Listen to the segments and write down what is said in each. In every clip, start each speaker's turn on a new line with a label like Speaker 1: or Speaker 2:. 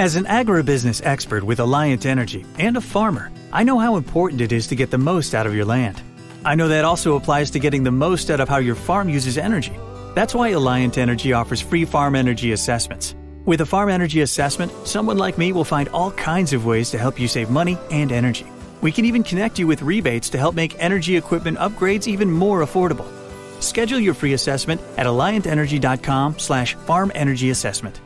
Speaker 1: As an agribusiness expert with Alliant Energy and a farmer, I know how important it is to get the most out of your land. I know that also applies to getting the most out of how your farm uses energy. That's why Alliant Energy offers free farm energy assessments. With a farm energy assessment, someone like me will find all kinds of ways to help you save money and energy. We can even connect you with rebates to help make energy equipment upgrades even more affordable. Schedule your free assessment at alliantenergy.com slash farm energy assessment.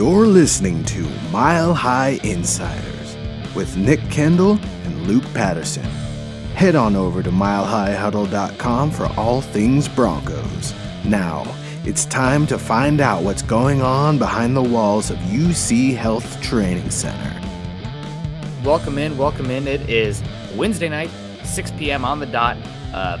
Speaker 2: You're listening to Mile High Insiders with Nick Kendall and Luke Patterson. Head on over to milehighhuddle.com for all things Broncos. Now, it's time to find out what's going on behind the walls of UC Health Training Center.
Speaker 3: Welcome in, welcome in. It is Wednesday night, 6 p.m. on the dot. Uh,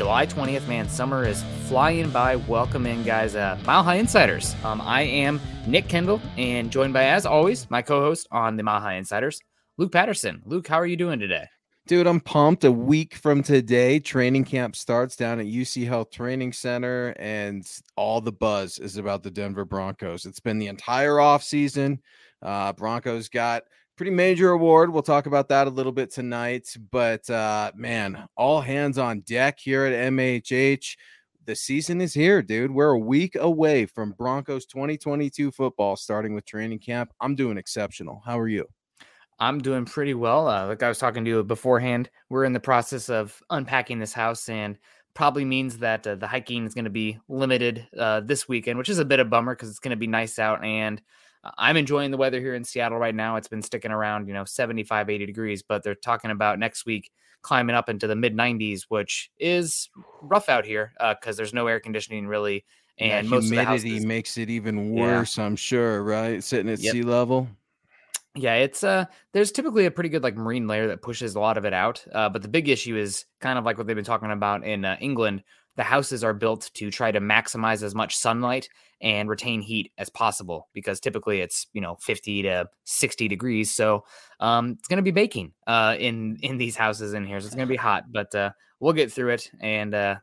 Speaker 3: July 20th, man, summer is flying by. Welcome in, guys. Uh, Mile High Insiders. Um, I am Nick Kendall, and joined by, as always, my co-host on the Mile High Insiders, Luke Patterson. Luke, how are you doing today?
Speaker 4: Dude, I'm pumped. A week from today, training camp starts down at UC Health Training Center, and all the buzz is about the Denver Broncos. It's been the entire off season. Uh, Broncos got pretty major award. We'll talk about that a little bit tonight. But uh, man, all hands on deck here at MHH. The season is here, dude. We're a week away from Broncos 2022 football starting with training camp. I'm doing exceptional. How are you?
Speaker 3: I'm doing pretty well. Uh, like I was talking to you beforehand, we're in the process of unpacking this house and probably means that uh, the hiking is going to be limited uh, this weekend, which is a bit of a bummer because it's going to be nice out and I'm enjoying the weather here in Seattle right now. It's been sticking around, you know, 75, 80 degrees, but they're talking about next week climbing up into the mid 90s, which is rough out here because uh, there's no air conditioning really. And
Speaker 4: that humidity houses, makes it even worse, yeah. I'm sure, right? Sitting at yep. sea level.
Speaker 3: Yeah, it's uh there's typically a pretty good like marine layer that pushes a lot of it out. Uh, but the big issue is kind of like what they've been talking about in uh, England. The houses are built to try to maximize as much sunlight and retain heat as possible because typically it's you know 50 to 60 degrees. So um, it's going to be baking uh, in in these houses in here. So it's going to be hot but uh, we'll get through it and uh,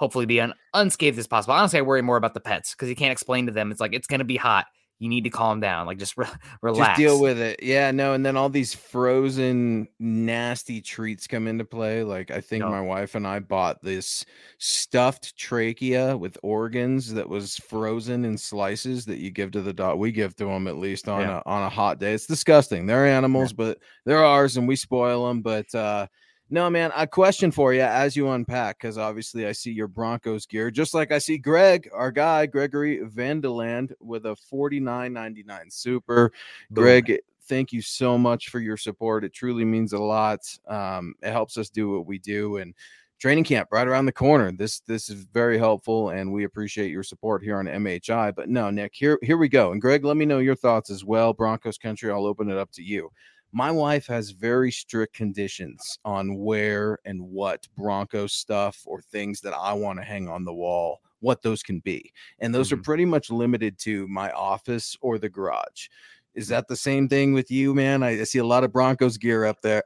Speaker 3: hopefully be un- unscathed as possible. Honestly i worry more about the pets because you can't explain to them. It's like it's going to be hot you need to calm down like just re- relax
Speaker 4: just deal with it yeah no and then all these frozen nasty treats come into play like i think no. my wife and i bought this stuffed trachea with organs that was frozen in slices that you give to the dog we give to them at least on yeah. a on a hot day it's disgusting they're animals yeah. but they're ours and we spoil them but uh no, man, a question for you as you unpack, because obviously I see your Broncos gear, just like I see Greg, our guy, Gregory Vandeland, with a 49.99 super. Boom. Greg, thank you so much for your support. It truly means a lot. Um, it helps us do what we do. And training camp right around the corner. This this is very helpful, and we appreciate your support here on MHI. But no, Nick, here here we go. And Greg, let me know your thoughts as well. Broncos country, I'll open it up to you my wife has very strict conditions on where and what Bronco stuff or things that I want to hang on the wall, what those can be. And those mm-hmm. are pretty much limited to my office or the garage. Is that the same thing with you, man? I, I see a lot of Broncos gear up there.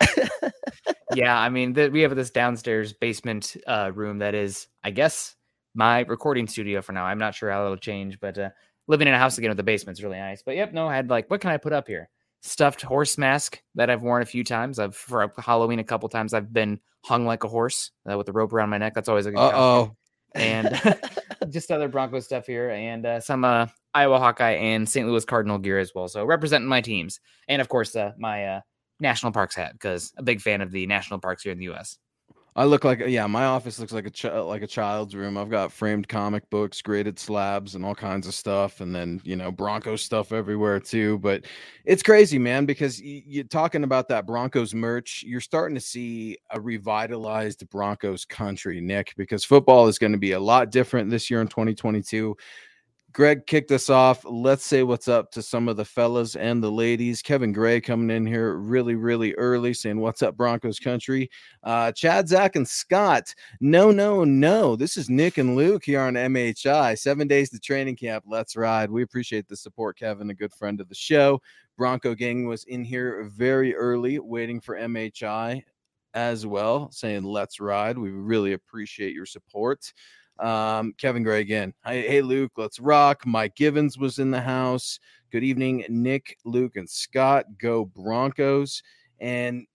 Speaker 3: yeah, I mean, the, we have this downstairs basement uh, room that is, I guess, my recording studio for now. I'm not sure how it'll change, but uh, living in a house again with the basement's really nice. But yep, no, I had like, what can I put up here? Stuffed horse mask that I've worn a few times. I've for Halloween a couple times. I've been hung like a horse uh, with the rope around my neck. That's always a good.
Speaker 4: Oh,
Speaker 3: and just other Broncos stuff here, and uh, some uh, Iowa Hawkeye and St. Louis Cardinal gear as well. So representing my teams, and of course uh, my uh, national parks hat because a big fan of the national parks here in the U.S.
Speaker 4: I look like yeah, my office looks like a ch- like a child's room. I've got framed comic books, graded slabs, and all kinds of stuff, and then you know Broncos stuff everywhere too. But it's crazy, man, because y- you're talking about that Broncos merch. You're starting to see a revitalized Broncos country, Nick, because football is going to be a lot different this year in 2022. Greg kicked us off. Let's say what's up to some of the fellas and the ladies. Kevin Gray coming in here really, really early saying, What's up, Broncos country? Uh, Chad, Zach, and Scott. No, no, no. This is Nick and Luke here on MHI. Seven days to training camp. Let's ride. We appreciate the support, Kevin, a good friend of the show. Bronco Gang was in here very early, waiting for MHI as well, saying, Let's ride. We really appreciate your support. Um, Kevin Gray again. Hey, hey, Luke, let's rock. Mike Givens was in the house. Good evening, Nick, Luke, and Scott. Go Broncos. And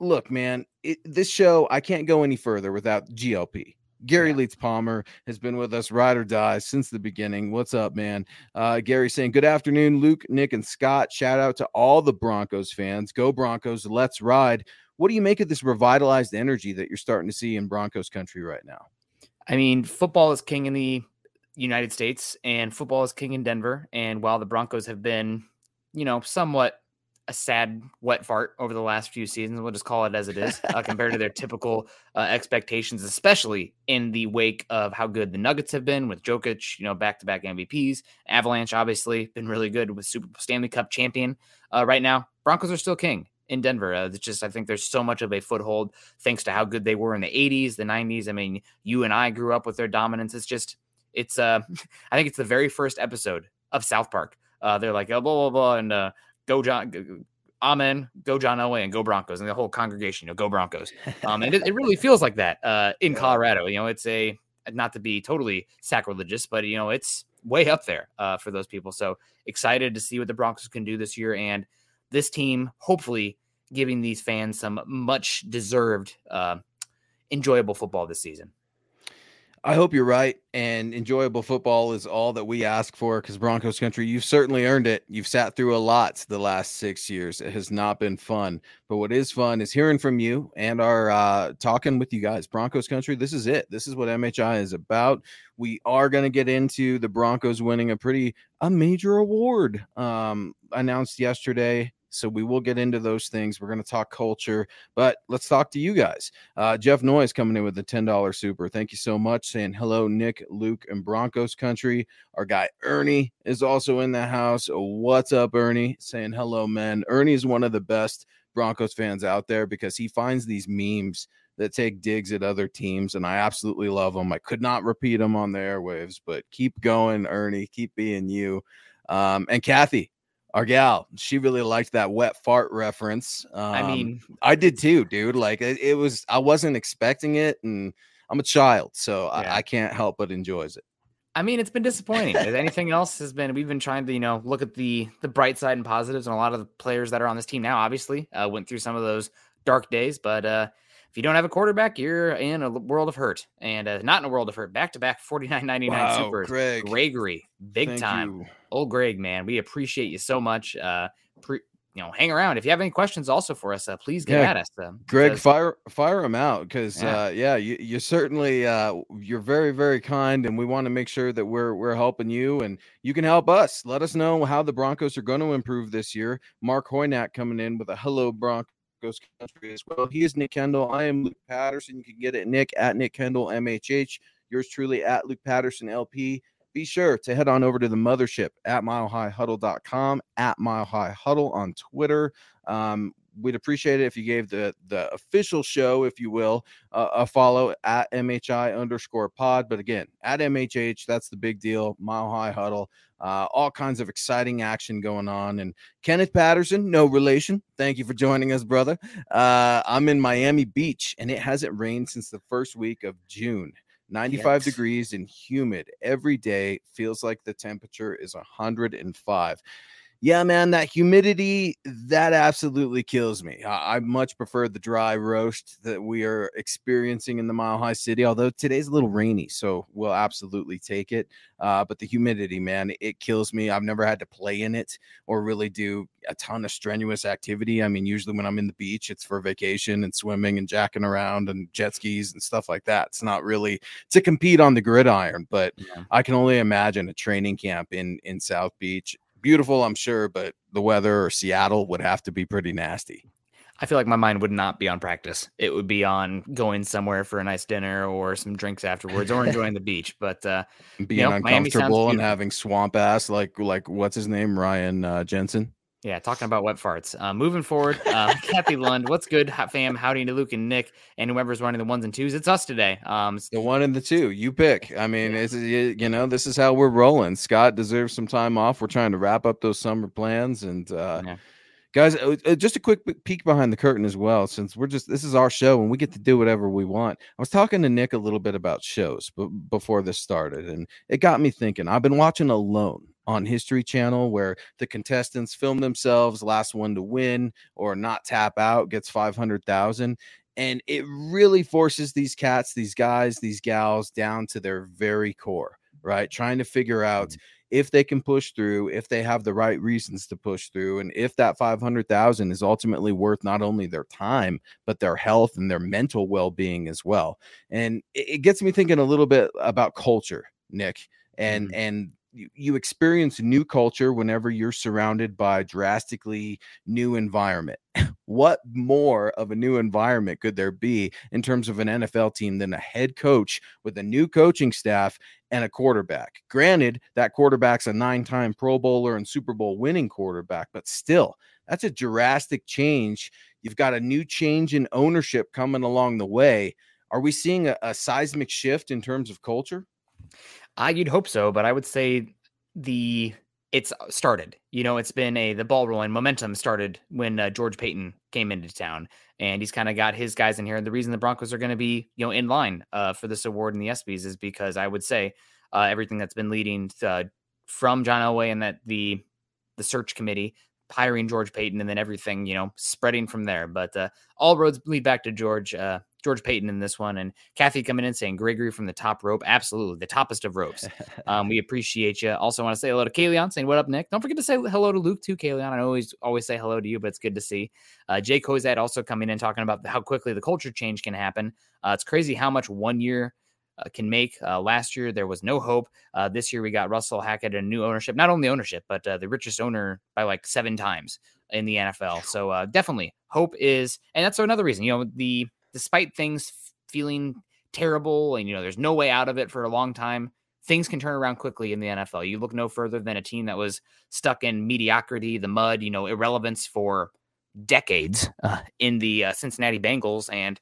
Speaker 4: look, man, it, this show, I can't go any further without GLP. Gary yeah. Leeds Palmer has been with us, ride or die, since the beginning. What's up, man? Uh, Gary saying, Good afternoon, Luke, Nick, and Scott. Shout out to all the Broncos fans. Go Broncos, let's ride. What do you make of this revitalized energy that you're starting to see in Broncos country right now?
Speaker 3: I mean, football is king in the United States and football is king in Denver. And while the Broncos have been, you know, somewhat a sad wet fart over the last few seasons, we'll just call it as it is, uh, compared to their typical uh, expectations, especially in the wake of how good the Nuggets have been with Jokic, you know, back to back MVPs. Avalanche, obviously, been really good with Super Stanley Cup champion. Uh, right now, Broncos are still king in Denver. Uh, it's just I think there's so much of a foothold thanks to how good they were in the 80s, the 90s. I mean, you and I grew up with their dominance. It's just it's uh I think it's the very first episode of South Park. Uh, they're like oh, blah blah blah and uh, go John. Go, Amen. Go John Elway and go Broncos and the whole congregation, you know, go Broncos. Um, and it, it really feels like that uh, in Colorado. You know, it's a not to be totally sacrilegious, but you know, it's way up there uh, for those people. So excited to see what the Broncos can do this year. And this team hopefully giving these fans some much deserved uh, enjoyable football this season.
Speaker 4: I hope you're right. And enjoyable football is all that we ask for because Broncos country, you've certainly earned it. You've sat through a lot the last six years. It has not been fun. But what is fun is hearing from you and our uh, talking with you guys. Broncos country, this is it. This is what MHI is about. We are going to get into the Broncos winning a pretty a major award um, announced yesterday so we will get into those things. We're going to talk culture, but let's talk to you guys. Uh, Jeff Noyes coming in with the $10 super. Thank you so much. Saying hello, Nick, Luke, and Broncos country. Our guy Ernie is also in the house. What's up, Ernie? Saying hello, man. Ernie is one of the best Broncos fans out there because he finds these memes that take digs at other teams, and I absolutely love them. I could not repeat them on the airwaves, but keep going, Ernie. Keep being you. Um, and Kathy, our gal, she really liked that wet fart reference. Um,
Speaker 3: I mean,
Speaker 4: I did too, dude. Like it, it, was, I wasn't expecting it, and I'm a child, so yeah. I, I, can't help but enjoys it.
Speaker 3: I mean, it's been disappointing. anything else has been, we've been trying to, you know, look at the the bright side and positives, and a lot of the players that are on this team now, obviously, uh, went through some of those dark days, but uh, if you don't have a quarterback, you're in a world of hurt, and uh, not in a world of hurt. Back to back 49.99 wow, supers. Greg. Gregory, big Thank time. You old Greg, man, we appreciate you so much. Uh, pre- you know, hang around. If you have any questions also for us, uh, please get yeah. at us. Uh,
Speaker 4: Greg, because, fire fire them out because yeah, uh, yeah you, you certainly uh, you're very very kind, and we want to make sure that we're we're helping you, and you can help us. Let us know how the Broncos are going to improve this year. Mark Hoynak coming in with a hello Broncos country as well. He is Nick Kendall. I am Luke Patterson. You can get it Nick at Nick Kendall MHH. Yours truly at Luke Patterson LP be sure to head on over to the mothership at milehighhuddle.com, at Mile High Huddle on Twitter. Um, we'd appreciate it if you gave the the official show, if you will, uh, a follow at MHI underscore pod. But again, at MHH, that's the big deal. Mile High Huddle, uh, all kinds of exciting action going on. And Kenneth Patterson, no relation. Thank you for joining us, brother. Uh, I'm in Miami Beach, and it hasn't rained since the first week of June. 95 yes. degrees and humid every day. Feels like the temperature is 105. Yeah, man, that humidity that absolutely kills me. I, I, much prefer the dry roast that we are experiencing in the Mile High City. Although today's a little rainy, so we'll absolutely take it. Uh, but the humidity, man, it kills me. I've never had to play in it or really do a ton of strenuous activity. I mean, usually when I'm in the beach, it's for vacation and swimming and jacking around and jet skis and stuff like that. It's not really to compete on the gridiron, but yeah. I can only imagine a training camp in in South Beach beautiful, I'm sure, but the weather or Seattle would have to be pretty nasty.
Speaker 3: I feel like my mind would not be on practice. It would be on going somewhere for a nice dinner or some drinks afterwards or enjoying the beach. But uh,
Speaker 4: being you know, uncomfortable and having swamp ass like like what's his name Ryan uh, Jensen.
Speaker 3: Yeah, talking about wet farts. Uh, moving forward, uh, Kathy Lund, what's good, fam? Howdy to Luke and Nick, and whoever's running the ones and twos. It's us today. Um,
Speaker 4: the one and the two, you pick. I mean, yeah. it's you know, this is how we're rolling. Scott deserves some time off. We're trying to wrap up those summer plans, and uh, yeah. Guys, uh, uh, just a quick peek behind the curtain as well, since we're just this is our show and we get to do whatever we want. I was talking to Nick a little bit about shows, but before this started, and it got me thinking. I've been watching Alone on History Channel where the contestants film themselves, last one to win or not tap out gets 500,000 and it really forces these cats, these guys, these gals down to their very core, right? Trying to figure out mm-hmm. if they can push through, if they have the right reasons to push through, and if that 500,000 is ultimately worth not only their time, but their health and their mental well being as well. And it, gets me thinking a little bit about culture, Nick, and, mm-hmm. and you, you experience new culture whenever you're surrounded by drastically new environment. what more of a new environment could there be in terms of an NFL team than a head coach with a new coaching staff and a quarterback? Granted, that quarterback's a nine-time Pro Bowler and Super Bowl winning quarterback, but still, that's a drastic change. You've got a new change in ownership coming along the way. Are we seeing a, a seismic shift in terms of culture?
Speaker 3: I you'd hope so, but I would say the it's started. You know, it's been a the ball rolling momentum started when uh, George Paton came into town, and he's kind of got his guys in here. And the reason the Broncos are going to be you know in line uh, for this award in the ESPYS is because I would say uh, everything that's been leading to, uh, from John Elway and that the the search committee hiring George Paton and then everything you know spreading from there. But uh, all roads lead back to George. George Paton in this one, and Kathy coming in saying Gregory from the top rope. Absolutely, the toppest of ropes. Um, we appreciate you. Also, want to say hello to Kayleon saying, What up, Nick? Don't forget to say hello to Luke, too, Kayleon. I always always say hello to you, but it's good to see. Uh, Jay Kozad also coming in talking about how quickly the culture change can happen. Uh, it's crazy how much one year uh, can make. Uh, last year, there was no hope. Uh, this year, we got Russell Hackett and new ownership. Not only ownership, but uh, the richest owner by like seven times in the NFL. So uh, definitely, hope is, and that's another reason. You know, the despite things feeling terrible and you know there's no way out of it for a long time things can turn around quickly in the NFL. You look no further than a team that was stuck in mediocrity, the mud, you know, irrelevance for decades uh, in the uh, Cincinnati Bengals, and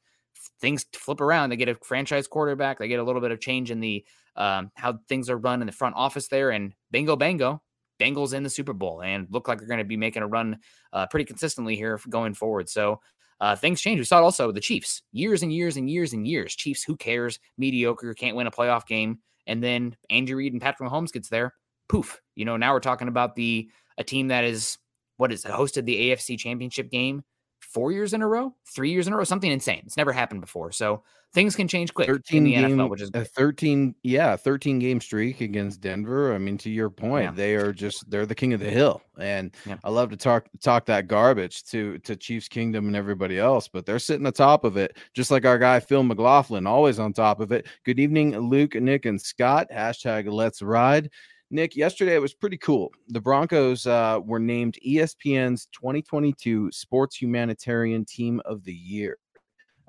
Speaker 3: things flip around. They get a franchise quarterback, they get a little bit of change in the um, how things are run in the front office there, and bingo, bango, Bengals in the Super Bowl and look like they're going to be making a run uh, pretty consistently here going forward. So uh, things change. We saw it also the Chiefs, years and years and years and years. Chiefs, who cares? Mediocre, can't win a playoff game. And then Andy Reid and Patrick Mahomes gets there. Poof. You know, now we're talking about the a team that is what is hosted the AFC Championship game four years in a row, three years in a row, something insane. It's never happened before. So things can change quick 13 in the game, NFL, which is
Speaker 4: a 13, yeah, 13 game streak against Denver. I mean, to your point, yeah. they are just they're the king of the hill. And yeah. I love to talk talk that garbage to to Chiefs Kingdom and everybody else, but they're sitting atop of it, just like our guy Phil McLaughlin, always on top of it. Good evening, Luke, Nick, and Scott. Hashtag let's ride. Nick, yesterday it was pretty cool. The Broncos uh, were named ESPN's 2022 Sports Humanitarian Team of the Year.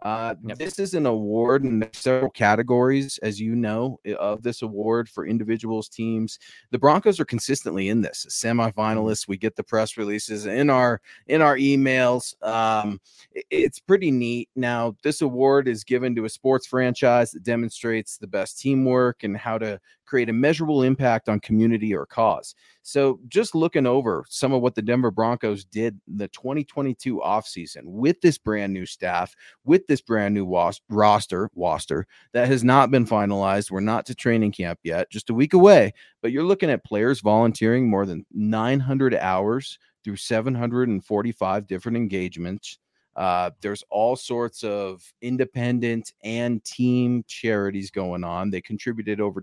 Speaker 4: Uh, yep. This is an award in several categories, as you know, of this award for individuals, teams. The Broncos are consistently in this mm-hmm. semifinalists. We get the press releases in our in our emails. Um, it's pretty neat. Now, this award is given to a sports franchise that demonstrates the best teamwork and how to create a measurable impact on community or cause. So, just looking over some of what the Denver Broncos did the 2022 offseason with this brand new staff, with this brand new was- roster, roster that has not been finalized. We're not to training camp yet, just a week away, but you're looking at players volunteering more than 900 hours through 745 different engagements. Uh, there's all sorts of independent and team charities going on. They contributed over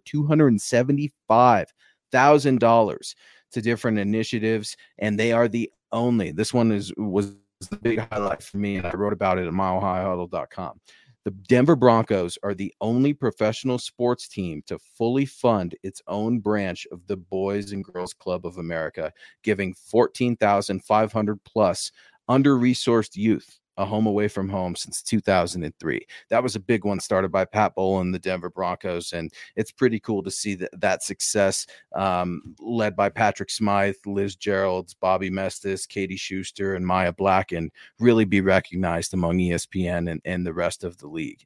Speaker 4: $275,000 to different initiatives, and they are the only. This one is was the big highlight for me, and I wrote about it at milehighhuddle.com. The Denver Broncos are the only professional sports team to fully fund its own branch of the Boys and Girls Club of America, giving 14,500 plus under resourced youth a home away from home since 2003. That was a big one started by Pat Bowlen, the Denver Broncos, and it's pretty cool to see that, that success um, led by Patrick Smythe, Liz Geralds, Bobby Mestis, Katie Schuster, and Maya Black, and really be recognized among ESPN and, and the rest of the league.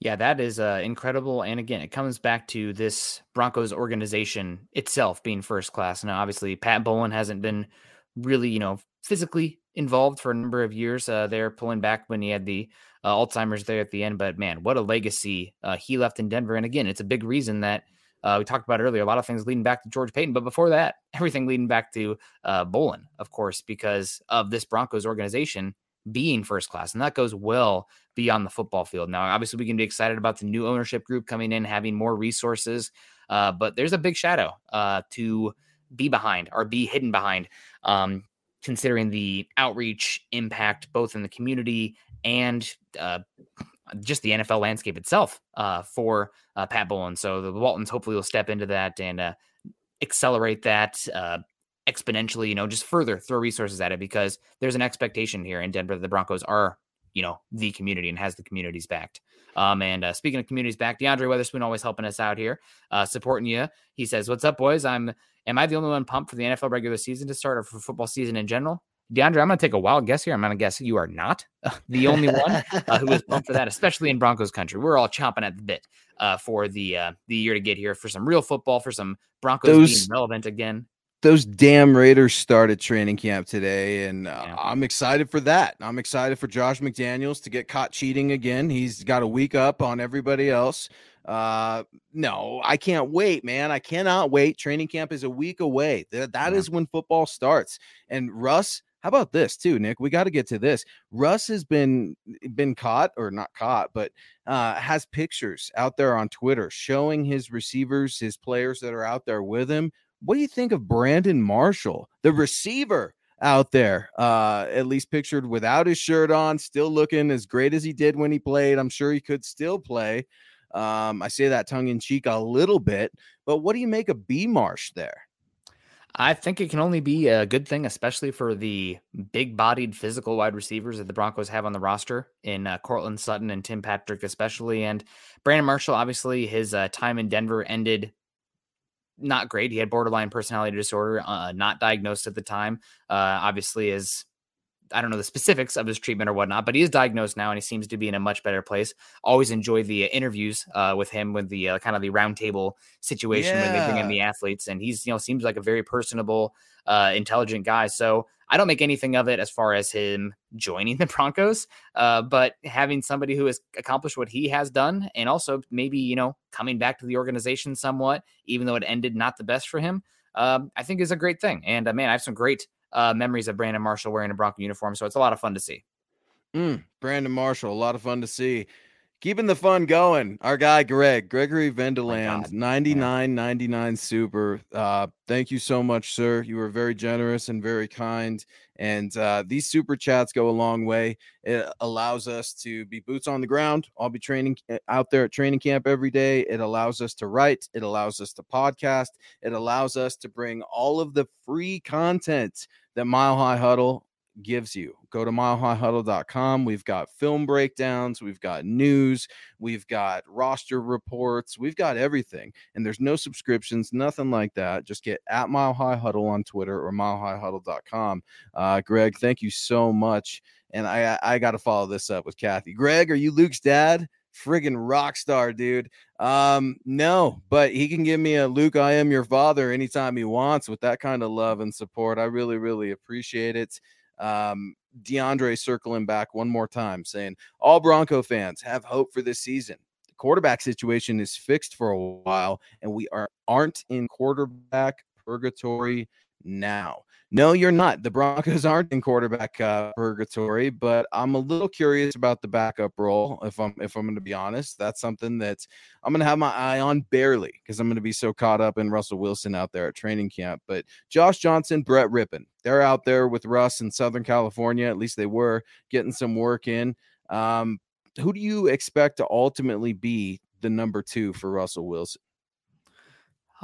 Speaker 3: Yeah, that is uh, incredible. And again, it comes back to this Broncos organization itself being first class. Now, obviously, Pat Bowlen hasn't been really, you know, physically involved for a number of years. Uh, there, pulling back when he had the uh, Alzheimer's there at the end. But man, what a legacy uh, he left in Denver. And again, it's a big reason that uh, we talked about earlier. A lot of things leading back to George Paton, but before that, everything leading back to uh, Bowlen, of course, because of this Broncos organization being first class, and that goes well beyond the football field. Now, obviously, we can be excited about the new ownership group coming in, having more resources, uh, but there's a big shadow to be behind or be hidden behind. Um, considering the outreach impact both in the community and uh, just the NFL landscape itself uh, for uh, Pat Bowlen. So the Waltons hopefully will step into that and uh, accelerate that uh, exponentially, you know, just further throw resources at it because there's an expectation here in Denver that the Broncos are, you know, the community and has the communities backed. Um, and uh, speaking of communities back, DeAndre Weatherspoon always helping us out here, uh, supporting you. He says, "What's up, boys? I'm. Am I the only one pumped for the NFL regular season to start or for football season in general?" DeAndre, I'm going to take a wild guess here. I'm going to guess you are not the only one uh, who is pumped for that, especially in Broncos country. We're all chomping at the bit uh, for the uh, the year to get here for some real football, for some Broncos Those, being relevant again
Speaker 4: those damn Raiders started training camp today, and uh, yeah. I'm excited for that. I'm excited for Josh McDaniels to get caught cheating again. He's got a week up on everybody else. Uh, no, I can't wait, man. I cannot wait. Training camp is a week away. That, that yeah. is when football starts. And Russ, how about this too, Nick? We got to get to this. Russ has been been caught or not caught, but uh, has pictures out there on Twitter showing his receivers, his players that are out there with him what do you think of Brandon Marshall, the receiver out there, uh, at least pictured without his shirt on, still looking as great as he did when he played? I'm sure he could still play. Um, I say that tongue in cheek a little bit, but what do you make of B Marsh there?
Speaker 3: I think it can only be a good thing, especially for the big bodied physical wide receivers that the Broncos have on the roster in uh, Courtland Sutton and Tim Patrick, especially. And Brandon Marshall, obviously, his uh, time in Denver ended not great. He had borderline personality disorder, uh, not diagnosed at the time. Uh, obviously, is I don't know the specifics of his treatment or whatnot, but he is diagnosed now and he seems to be in a much better place. Always enjoy the interviews uh, with him with the uh, kind of the roundtable situation yeah. when they bring in the athletes, and he's you know seems like a very personable, uh, intelligent guy. So I don't make anything of it as far as him joining the Broncos, uh, but having somebody who has accomplished what he has done, and also maybe you know coming back to the organization somewhat, even though it ended not the best for him, um, I think is a great thing. And uh, man, I have some great uh, memories of Brandon Marshall wearing a Bronco uniform, so it's a lot of fun to see.
Speaker 4: Mm, Brandon Marshall, a lot of fun to see keeping the fun going. Our guy Greg, Gregory Vendeland, 99 99 super. Uh, thank you so much, sir. You were very generous and very kind. And uh, these super chats go a long way. It allows us to be boots on the ground. I'll be training eh, out there at training camp every day. It allows us to write. It allows us to podcast. It allows us to bring all of the free content that Mile High Huddle gives you. Go to milehighhuddle.com. We've got film breakdowns, we've got news, we've got roster reports, we've got everything. And there's no subscriptions, nothing like that. Just get at Mile High Huddle on Twitter or milehighhuddle.com. Uh, Greg, thank you so much. And I I got to follow this up with Kathy. Greg, are you Luke's dad? friggin' rock star, dude. Um, no, but he can give me a Luke, I am your father anytime he wants with that kind of love and support. I really, really appreciate it. Um, DeAndre circling back one more time, saying all Bronco fans have hope for this season. The quarterback situation is fixed for a while, and we are aren't in quarterback purgatory now. No, you're not. The Broncos aren't in quarterback uh, purgatory, but I'm a little curious about the backup role. If I'm if I'm going to be honest, that's something that I'm going to have my eye on barely because I'm going to be so caught up in Russell Wilson out there at training camp. But Josh Johnson, Brett Rypien, they're out there with Russ in Southern California. At least they were getting some work in. Um, who do you expect to ultimately be the number two for Russell Wilson?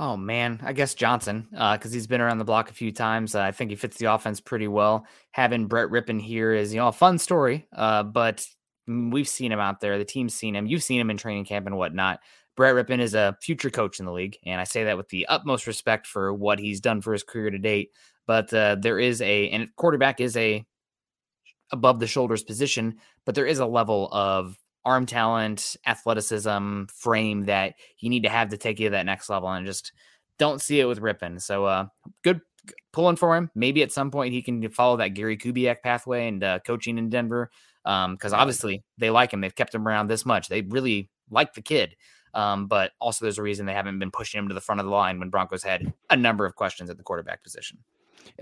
Speaker 3: Oh man, I guess Johnson, because uh, he's been around the block a few times. Uh, I think he fits the offense pretty well. Having Brett Rypien here is, you know, a fun story, uh, but we've seen him out there. The team's seen him. You've seen him in training camp and whatnot. Brett Rypien is a future coach in the league, and I say that with the utmost respect for what he's done for his career to date. But uh, there is a, and quarterback is a above the shoulders position, but there is a level of arm talent, athleticism, frame that you need to have to take you to that next level. And just don't see it with Rypien. So uh, good pulling for him. Maybe at some point he can follow that Gary Kubiak pathway and uh, coaching in Denver. Because um, obviously they like him. They've kept him around this much. They really like the kid. Um, but also there's a reason they haven't been pushing him to the front of the line when Broncos had a number of questions at the quarterback position.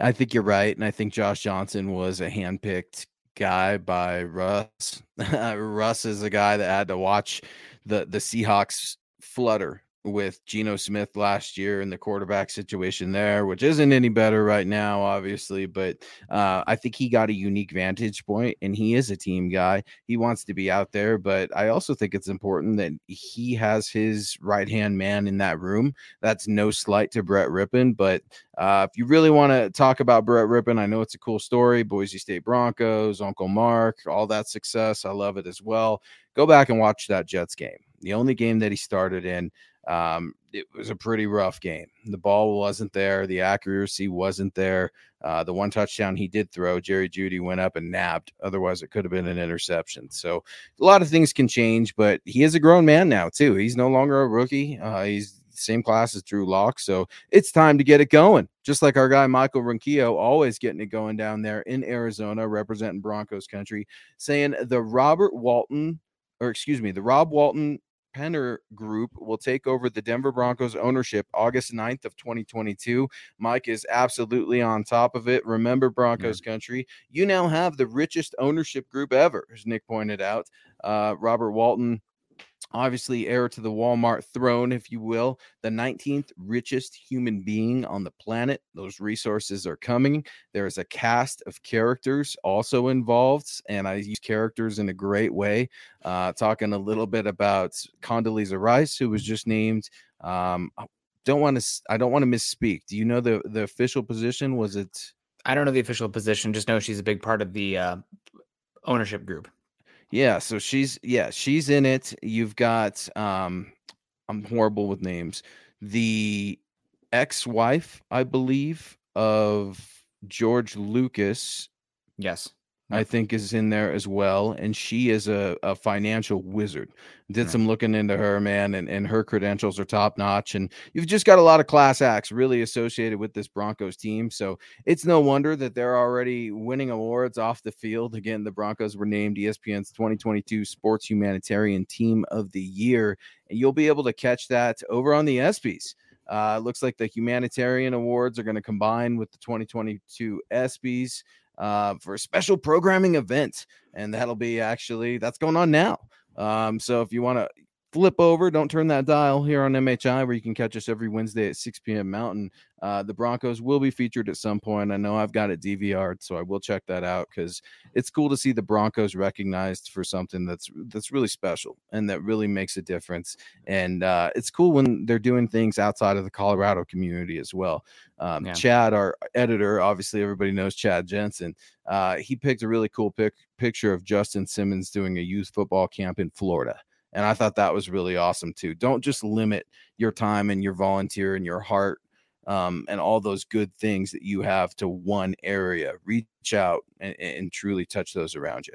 Speaker 4: I think you're right. And I think Josh Johnson was a handpicked guy by Russ. Russ is a guy that had to watch the the Seahawks flutter with Geno Smith last year in the quarterback situation there, which isn't any better right now, obviously. But uh, I think he got a unique vantage point, and he is a team guy. He wants to be out there, but I also think it's important that he has his right hand man in that room. That's no slight to Brett Rypien, but uh, if you really want to talk about Brett Rypien, I know it's a cool story. Boise State Broncos, Uncle Mark, all that success. I love it as well. Go back and watch that Jets game. The only game that he started in, um, it was a pretty rough game. The ball wasn't there, the accuracy wasn't there. Uh, the one touchdown he did throw, Jerry Jeudy went up and nabbed. Otherwise, it could have been an interception. So a lot of things can change, but he is a grown man now too. He's no longer a rookie. Uh, he's same class as Drew Lock. So it's time to get it going. Just like our guy Michael Ronquillo, always getting it going down there in Arizona, representing Broncos country, saying the Robert Walton, or excuse me, the Rob Walton Penner Group will take over the Denver Broncos ownership August 9th of 2022. Mike is absolutely on top of it. Remember Broncos yeah. country, you now have the richest ownership group ever, as Nick pointed out. Uh, Robert Walton obviously heir to the Walmart throne, if you will, the 19th richest human being on the planet. Those resources are coming. There is a cast of characters also involved, and I use characters in a great way. Uh, talking a little bit about Condoleezza Rice, who was just named. Um, don't want to. I don't want to misspeak. Do you know the the official position? Was it?
Speaker 3: I don't know the official position. Just know she's a big part of the uh, ownership group.
Speaker 4: Yeah, so she's yeah, she's in it. You've got um I'm horrible with names. The ex-wife, I believe, of George Lucas.
Speaker 3: Yes.
Speaker 4: I think is in there as well. And she is a, a financial wizard. Did some looking into her, man, and, and her credentials are top notch. And you've just got a lot of class acts really associated with this Broncos team. So it's no wonder that they're already winning awards off the field. Again, the Broncos were named ESPN's 2022 Sports Humanitarian Team of the Year. And you'll be able to catch that over on the ESPYs. Uh, looks like the humanitarian awards are going to combine with the 2022 ESPYs uh, for a special programming event. And that'll be actually that's going on now. Um, so if you want to flip over. Don't turn that dial here on MHI, where you can catch us every Wednesday at 6 p.m. Mountain. Uh, the Broncos will be featured at some point. I know I've got it DVR'd, so I will check that out because it's cool to see the Broncos recognized for something that's that's really special and that really makes a difference. And uh, it's cool when they're doing things outside of the Colorado community as well. Um, yeah. Chad, our editor, obviously everybody knows Chad Jensen. Uh, he picked a really cool pic- picture of Justin Simmons doing a youth football camp in Florida and I thought that was really awesome too. Don't just limit your time and your volunteer and your heart um, and all those good things that you have to one area. Reach out and, and truly touch those around you.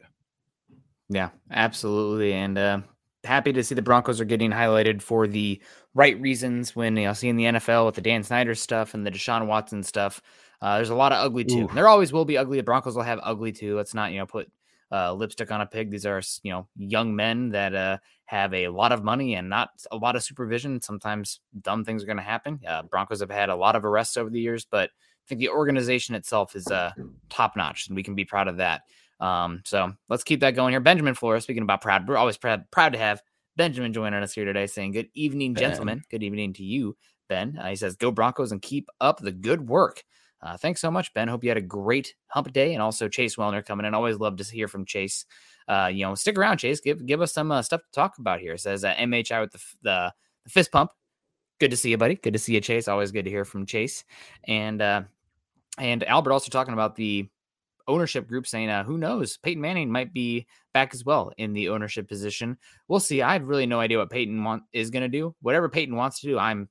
Speaker 3: Yeah, absolutely. And uh, happy to see the Broncos are getting highlighted for the right reasons when you know seeing the NFL with the Dan Snyder stuff and the Deshaun Watson stuff. Uh, there's a lot of ugly too. There always will be ugly. The Broncos will have ugly too. Let's not, you know, put uh, lipstick on a pig. These are, you know, young men that uh, have a lot of money and not a lot of supervision. Sometimes dumb things are going to happen. Uh, Broncos have had a lot of arrests over the years, but I think the organization itself is uh, top notch, and we can be proud of that. Um, so let's keep that going here. Benjamin Flores, speaking about proud, we're always proud proud to have Benjamin joining us here today, saying good evening, ben. gentlemen. Good evening to you, Ben. Uh, he says, "Go Broncos and keep up the good work." Uh, thanks so much, Ben. Hope you had a great hump day, and also Chase Wellner coming in. Always love to hear from Chase. Uh, you know, stick around, Chase. Give give us some uh, stuff to talk about here. It says uh, MHI with the, the, the fist pump. Good to see you, buddy. Good to see you, Chase. Always good to hear from Chase. And uh, and Albert also talking about the ownership group saying, uh, who knows, Peyton Manning might be back as well in the ownership position. We'll see. I have really no idea what Peyton want, is going to do. Whatever Peyton wants to do, I'm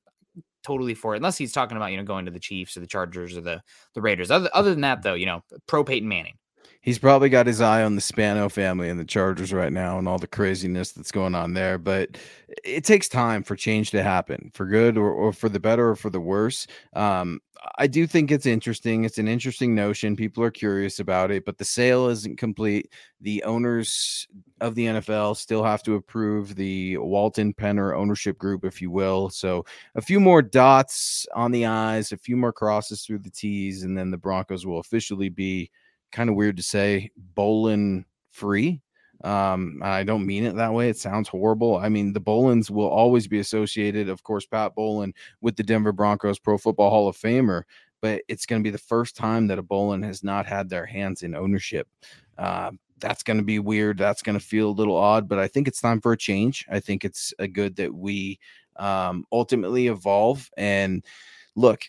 Speaker 3: totally for it. Unless he's talking about you know going to the Chiefs or the Chargers or the the Raiders. Other other than that, though, you know, pro Peyton Manning.
Speaker 4: He's probably got his eye on the Spanos family and the Chargers right now and all the craziness that's going on there. But it takes time for change to happen for good or, or for the better or for the worse. Um, I do think it's interesting. It's an interesting notion. People are curious about it, but the sale isn't complete. The owners of the NFL still have to approve the Walton Penner ownership group, if you will. So a few more dots on the I's, a few more crosses through the T's, and then the Broncos will officially be kind of weird to say Bowlen free. Um, I don't mean it that way. It sounds horrible. I mean, the Bowlens will always be associated, of course, Pat Bowlen with the Denver Broncos Pro Football Hall of Famer, but it's going to be the first time that a Bowlen has not had their hands in ownership. Uh, that's going to be weird. That's going to feel a little odd, but I think it's time for a change. I think it's a good that we um, ultimately evolve and look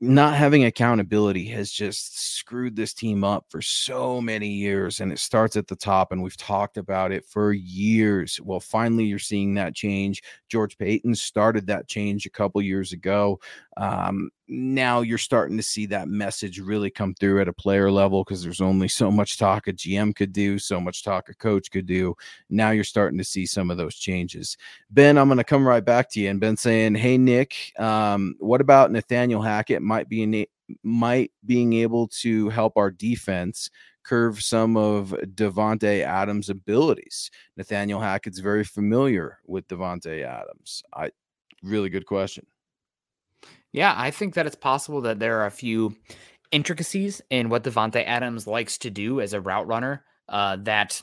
Speaker 4: not having accountability has just screwed this team up for so many years and it starts at the top and we've talked about it for years. Well finally you're seeing that change. George paton started that change a couple years ago um, now you're starting to see that message really come through at a player level because there's only so much talk a GM could do, so much talk a coach could do. Now you're starting to see some of those changes. Ben, I'm going to come right back to you. And Ben saying, "Hey Nick, um, what about Nathaniel Hackett might be in, might being able to help our defense?" curve some of Davante Adams' abilities. Nathaniel Hackett's very familiar with Davante Adams. I really good question.
Speaker 3: Yeah, I think that it's possible that there are a few intricacies in what Davante Adams likes to do as a route runner uh, that,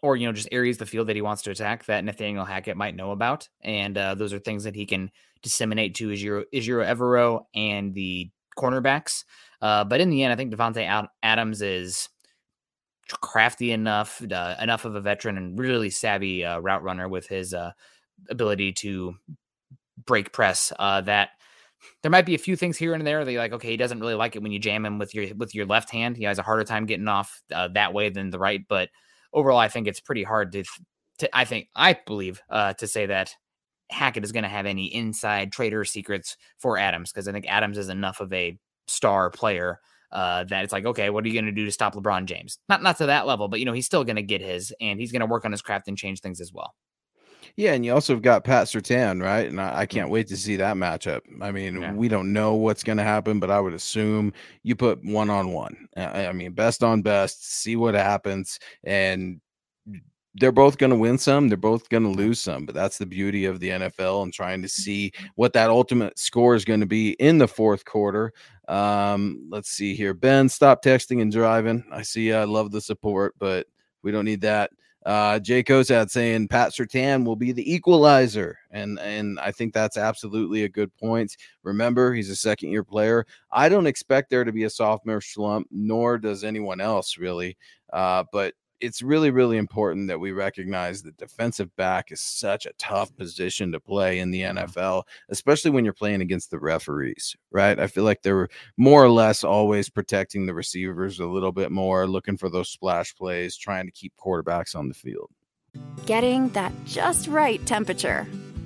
Speaker 3: or you know, just areas of the field that he wants to attack that Nathaniel Hackett might know about, and uh, those are things that he can disseminate to Ejiro, Ejiro Evero and the cornerbacks. Uh, but in the end, I think Davante Adams is crafty enough, uh, enough of a veteran and really savvy uh, route runner with his uh, ability to break press that there might be a few things here and there. They like, okay, he doesn't really like it when you jam him with your with your left hand. He has a harder time getting off uh, that way than the right. But overall, I think it's pretty hard to. to I think I believe uh, to say that Hackett is going to have any inside trader secrets for Adams because I think Adams is enough of a star player uh, that it's like, okay, what are you going to do to stop LeBron James? Not not to that level, but you know, he's still going to get his, and he's going to work on his craft and change things as well.
Speaker 4: Yeah, and you also have got Pat Surtain, right? And I, I can't mm-hmm. wait to see that matchup. I mean, yeah. we don't know what's going to happen, but I would assume you put one on one. I mean, best on best, see what happens, and they're both going to win some, they're both going to lose some, but that's the beauty of the NFL and trying to see what that ultimate score is going to be in the fourth quarter. Um, let's see here. Ben, stop texting and driving. I see I love the support, but we don't need that. Uh, Jay Kozad saying Pat Surtain will be the equalizer, and and I think that's absolutely a good point. Remember, he's a second year player. I don't expect there to be a sophomore slump, nor does anyone else really. Uh, but it's really, really important that we recognize that defensive back is such a tough position to play in the NFL, especially when you're playing against the referees, right? I feel like they're more or less always protecting the receivers a little bit more, looking for those splash plays, trying to keep quarterbacks on the field.
Speaker 5: Getting that just right temperature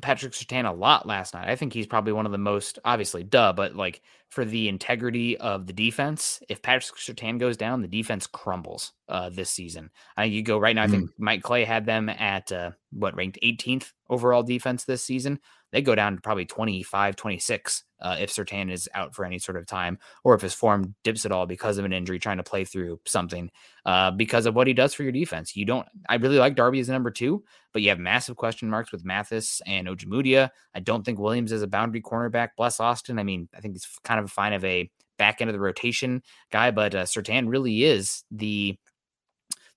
Speaker 3: Patrick Surtain a lot last night. I think he's probably one of the most obviously duh, but like for the integrity of the defense, if Patrick Surtain goes down, the defense crumbles uh, this season. I Uh, you go right now. I think mm. Mike Clay had them at uh, what ranked 18th overall defense this season they go down to probably 25, 26 uh, if Surtain is out for any sort of time, or if his form dips at all because of an injury, trying to play through something uh, because of what he does for your defense. You don't, I really like Darby as number two, but you have massive question marks with Mathis and Ojemudia. I don't think Williams is a boundary cornerback. Bless Austin. I mean, I think he's kind of a fine of a back end of the rotation guy, but uh, Surtain really is the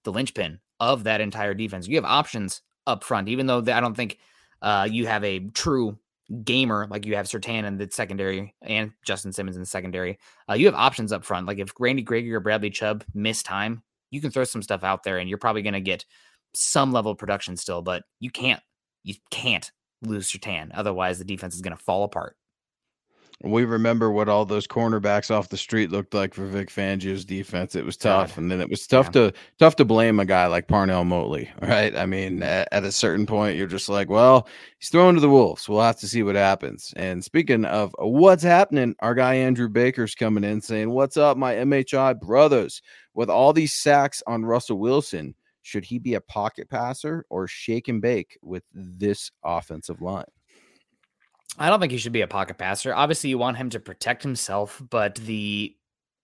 Speaker 3: the linchpin of that entire defense. You have options up front, even though I don't think uh, you have a true gamer like you have Surtain in the secondary and Justin Simmons in the secondary. Uh, you have options up front. Like if Randy Gregory or Bradley Chubb miss time, you can throw some stuff out there and you're probably going to get some level of production still, but you can't, you can't lose Surtain. Otherwise, the defense is going to fall apart.
Speaker 4: We remember what all those cornerbacks off the street looked like for Vic Fangio's defense. It was tough, God. and then it was tough yeah. to tough to blame a guy like Parnell Motley, right? I mean, at, at, a certain point, you're just like, well, he's thrown to the wolves. We'll have to see what happens. And speaking of what's happening, our guy Andrew Baker's coming in saying, "What's up, my MHI brothers? With all these sacks on Russell Wilson, should he be a pocket passer or shake and bake with this offensive line?"
Speaker 3: I don't think he should be a pocket passer. Obviously, you want him to protect himself, but the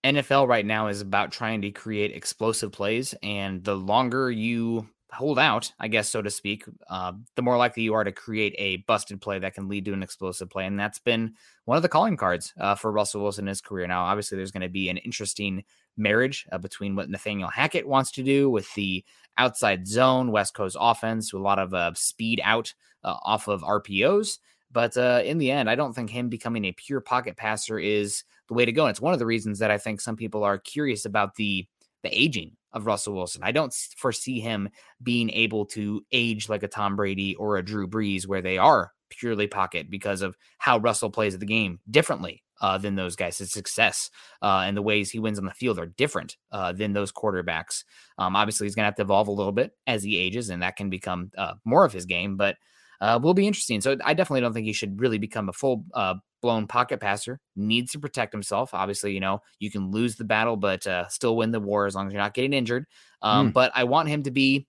Speaker 3: NFL right now is about trying to create explosive plays. And the longer you hold out, I guess, so to speak, uh, the more likely you are to create a busted play that can lead to an explosive play. And that's been one of the calling cards uh, for Russell Wilson in his career. Now, obviously, there's going to be an interesting marriage uh, between what Nathaniel Hackett wants to do with the outside zone West Coast offense, a lot of uh, speed out uh, off of RPOs. But uh, in the end, I don't think him becoming a pure pocket passer is the way to go. And it's one of the reasons that I think some people are curious about the the aging of Russell Wilson. I don't foresee him being able to age like a Tom Brady or a Drew Brees, where they are purely pocket because of how Russell plays the game differently uh, than those guys. His success uh, and the ways he wins on the field are different uh, than those quarterbacks. Um, obviously, he's going to have to evolve a little bit as he ages, and that can become uh, more of his game. But uh, will be interesting. So I definitely don't think he should really become a full uh, blown pocket passer. Needs to protect himself. Obviously, you know you can lose the battle, but uh, still win the war as long as you're not getting injured. Um, mm. But I want him to be.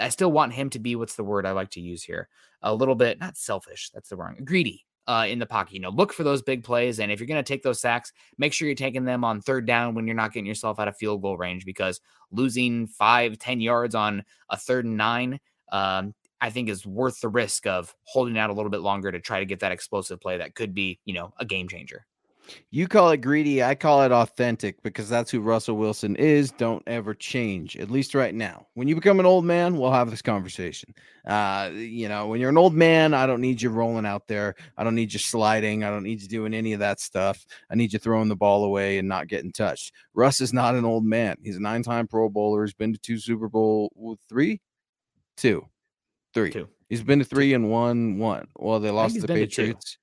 Speaker 3: I still want him to be. What's the word I like to use here? A little bit not selfish. That's the wrong. Greedy. Uh, in the pocket. You know, look for those big plays. And if you're going to take those sacks, make sure you're taking them on third down when you're not getting yourself out of field goal range because losing five, ten yards on a third and nine um, I think is worth the risk of holding out a little bit longer to try to get that explosive play that could be, you know, a game changer.
Speaker 4: You call it greedy. I call it authentic because that's who Russell Wilson is. Don't ever change, at least right now. When you become an old man, we'll have this conversation. Uh, you know, when you're an old man, I don't need you rolling out there. I don't need you sliding. I don't need you doing any of that stuff. I need you throwing the ball away and not getting touched. Russ is not an old man. He's a nine time Pro Bowler. He's been to two Super Bowl, three, two Three. Two. He's been to three and one one. Well, they lost the Patriots.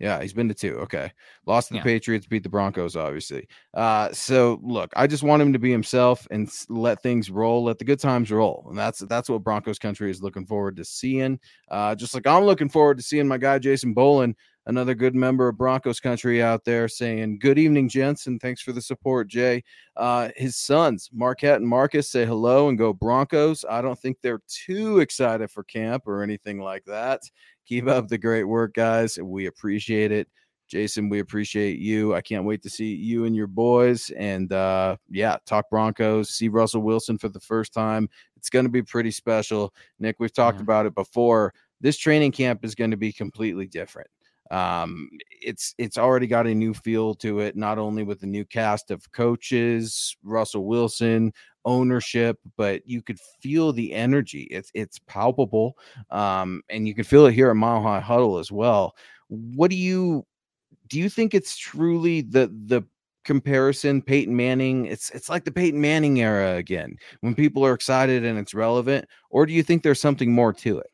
Speaker 4: Yeah, he's been to two. Okay. Lost to the yeah. Patriots, beat the Broncos, obviously. Uh, so look, I just want him to be himself and let things roll, let the good times roll. And that's that's what Broncos country is looking forward to seeing. Uh, just like I'm looking forward to seeing my guy Jason Bolin another good member of Broncos country out there saying, Good evening, gents, and thanks for the support, Jay. Uh, his sons, Marquette and Marcus, say hello and go Broncos. I don't think they're too excited for camp or anything like that. Keep up the great work, guys. We appreciate it. Jason, we appreciate you. I can't wait to see you and your boys. And uh, yeah, talk Broncos, see Russell Wilson for the first time. It's going to be pretty special. Nick, we've talked yeah. about it before. This training camp is going to be completely different um, it's it's already got a new feel to it not only with the new cast of coaches russell wilson ownership but you could feel the energy. It's it's palpable um, and you can feel it here at mile high huddle as well. What do you do you think it's truly the the comparison Peyton Manning it's it's like the Peyton Manning era again when people are excited and it's relevant or do you think there's something more to it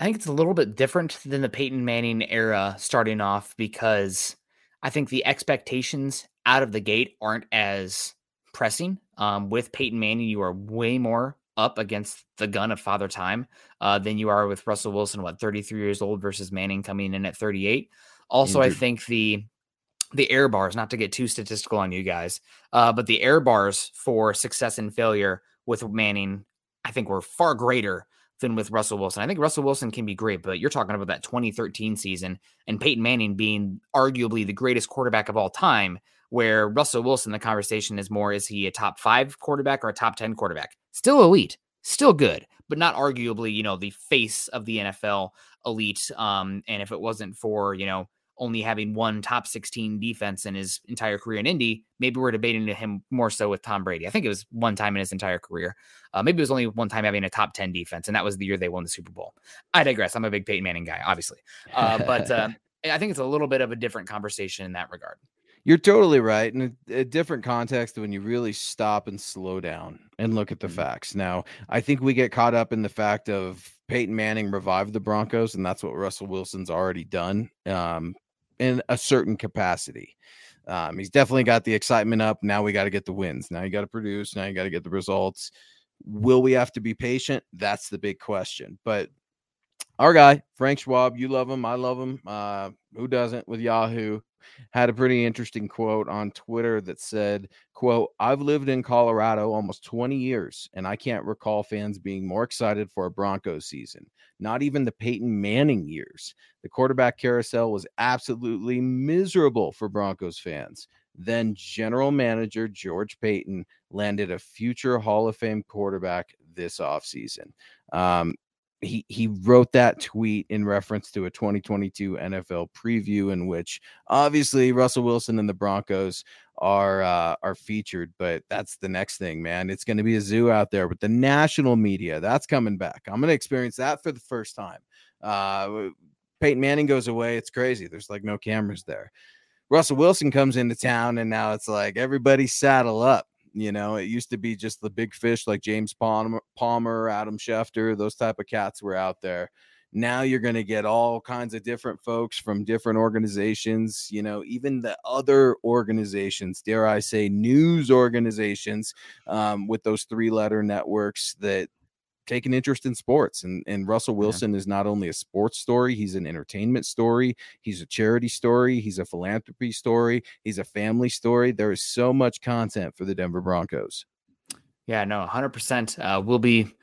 Speaker 3: I think it's a little bit different than the Peyton Manning era starting off because I think the expectations out of the gate aren't as pressing. Um, with Peyton Manning, you are way more up against the gun of father time uh, than you are with Russell Wilson, what 33 years old versus Manning coming in at 38. Also, Injured. I think the the error bars, not to get too statistical on you guys, uh, but the error bars for success and failure with Manning, I think were far greater than with Russell Wilson. I think Russell Wilson can be great, but you're talking about that 2013 season and Peyton Manning being arguably the greatest quarterback of all time, where Russell Wilson, the conversation is more is he a top five quarterback or a top 10 quarterback? Still elite, still good, but not arguably, you know, the face of the NFL elite. Um, and if it wasn't for, you know, only having one top 16 defense in his entire career in Indy, maybe we're debating him more so with Tom Brady. I think it was one time in his entire career. Uh, maybe it was only one time having a top 10 defense, and that was the year they won the Super Bowl. I digress. I'm a big Peyton Manning guy, obviously. Uh, but uh, I think it's a little bit of a different conversation in that regard.
Speaker 4: You're totally right. In a, a, different context when you really stop and slow down and look at the mm-hmm. facts. Now, I think we get caught up in the fact of Peyton Manning revived the Broncos, and that's what Russell Wilson's already done. Um, in a certain capacity. Um, he's definitely got the excitement up. Now we got to get the wins. Now you got to produce. Now you got to get the results. Will we have to be patient? That's the big question. But our guy, Frank Schwab, you love him. I love him. Uh, who doesn't with Yahoo? had a pretty interesting quote on Twitter that said, quote, I've lived in Colorado almost 20 years, and I can't recall fans being more excited for a Broncos season. Not even the Peyton Manning years. The quarterback carousel was absolutely miserable for Broncos fans. Then general manager George Paton landed a future Hall of Fame quarterback this offseason. Um, he he wrote that tweet in reference to a 2022 NFL preview in which obviously Russell Wilson and the Broncos are uh, are featured, but that's the next thing, man. It's going to be a zoo out there with the national media. That's coming back. I'm going to experience that for the first time. Uh, Peyton Manning goes away. It's crazy. There's like no cameras there. Russell Wilson comes into town, and now it's like everybody saddle up. You know, it used to be just the big fish like James Palmer, Palmer, Adam Schefter, those type of cats were out there. Now you're going to get all kinds of different folks from different organizations, you know, even the other organizations, dare I say, news organizations um, with those three letter networks that take an interest in sports. And and Russell Wilson yeah. is not only a sports story, he's an entertainment story, he's a charity story, he's a philanthropy story, he's a family story. There is so much content for the Denver Broncos.
Speaker 3: Yeah, no, 100%. Uh, will be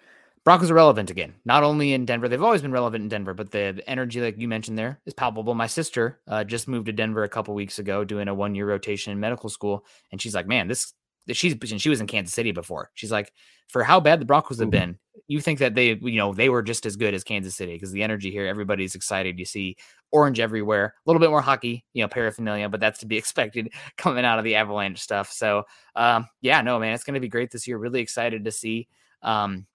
Speaker 3: Broncos are relevant again, not only in Denver. They've always been relevant in Denver, but the, the energy, like you mentioned there, is palpable. My sister uh, just moved to Denver a couple weeks ago, doing a one year rotation in medical school, and she's like, "Man, this she's and she was in Kansas City before. She's like, for how bad the Broncos have been, you think that they, you know, they were just as good as Kansas City because the energy here, everybody's excited. You see orange everywhere, a little bit more hockey, you know, paraphernalia, but that's to be expected coming out of the Avalanche stuff. So, um, yeah, no, man, it's going to be great this year. Really excited to see. Um,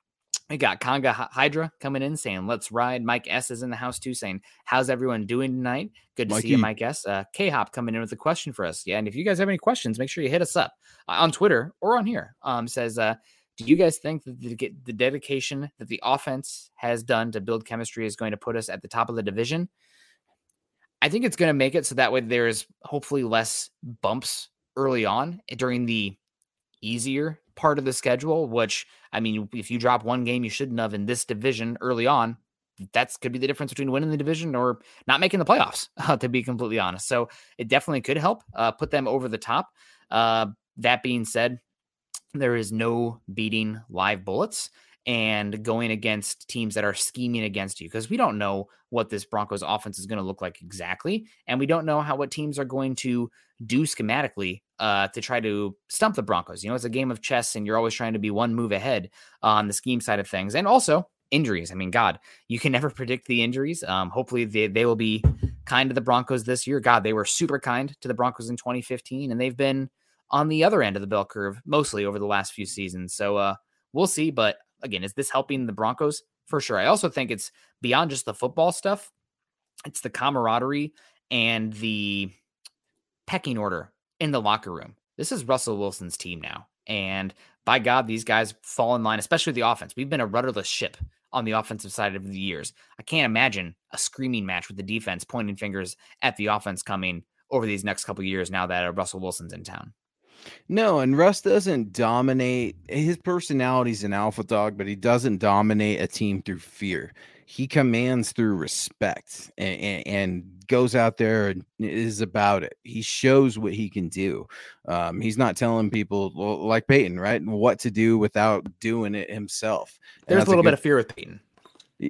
Speaker 3: we got Conga Hydra coming in saying, let's ride. Mike S is in the house too saying, how's everyone doing tonight? Good to Mikey. see you, Mike S. Uh, K Hop coming in with a question for us. Yeah. And if you guys have any questions, make sure you hit us up uh, on Twitter or on here. Um, says, uh, do you guys think that the, the dedication that the offense has done to build chemistry is going to put us at the top of the division? I think it's going to make it so that way there's hopefully less bumps early on during the easier part of the schedule, which I mean, if you drop one game you shouldn't have in this division early on, that's could be the difference between winning the division or not making the playoffs, to be completely honest. So it definitely could help uh, put them over the top. Uh, that being said, there is no beating live bullets and going against teams that are scheming against you because we don't know what this Broncos offense is going to look like exactly, and we don't know how what teams are going to do schematically uh, to try to stump the Broncos. You know, it's a game of chess, and you're always trying to be one move ahead on the scheme side of things, and also injuries. I mean, God, you can never predict the injuries. Um, hopefully, they they will be kind to the Broncos this year. God, they were super kind to the Broncos in 2015, and they've been on the other end of the bell curve mostly over the last few seasons. So uh, we'll see, but again, is this helping the Broncos? For sure. I also think it's beyond just the football stuff, it's the camaraderie and the pecking order in the locker room. This is Russell Wilson's team now. And by God, these guys fall in line, especially the offense. We've been a rudderless ship on the offensive side of the years. I can't imagine a screaming match with the defense pointing fingers at the offense coming over these next couple years now that uh, Russell Wilson's in town.
Speaker 4: No, and Russ doesn't dominate. His personality's an alpha dog, but he doesn't dominate a team through fear. He commands through respect and, and goes out there and is about it. He shows what he can do. Um, he's not telling people like Peyton, right, what to do without doing it himself.
Speaker 3: There's a little a good, bit of fear with Peyton.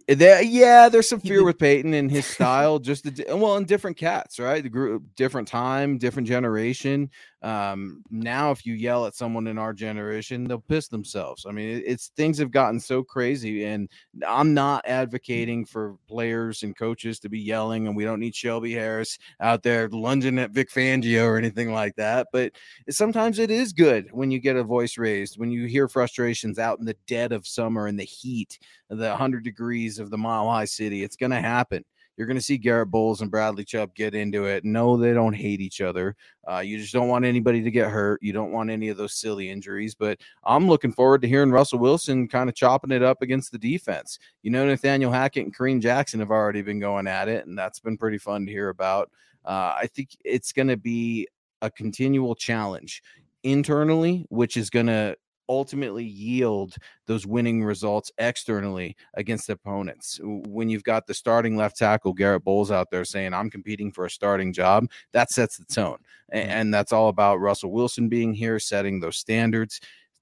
Speaker 4: There, yeah, there's some fear with Peyton and his style. Just the, well, in different cats, right? The group, different time, different generation. Um, now, if you yell at someone in our generation, they'll piss themselves. I mean, it's things have gotten so crazy, and I'm not advocating for players and coaches to be yelling, and we don't need Shelby Harris out there lunging at Vic Fangio or anything like that. But sometimes it is good when you get a voice raised, when you hear frustrations out in the dead of summer in the heat, the 100 degrees of the mile high city. It's going to happen. You're going to see Garett Bolles and Bradley Chubb get into it. No, they don't hate each other. Uh, you just don't want anybody to get hurt. You don't want any of those silly injuries. But I'm looking forward to hearing Russell Wilson kind of chopping it up against the defense. You know, Nathaniel Hackett and Kareem Jackson have already been going at it, and that's been pretty fun to hear about. Uh, I think it's going to be a continual challenge internally, which is going to ultimately yield those winning results externally against opponents. When you've got the starting left tackle Garett Bolles out there saying, I'm competing for a starting job, that sets the tone. Mm-hmm. And that's all about Russell Wilson being here, setting those standards.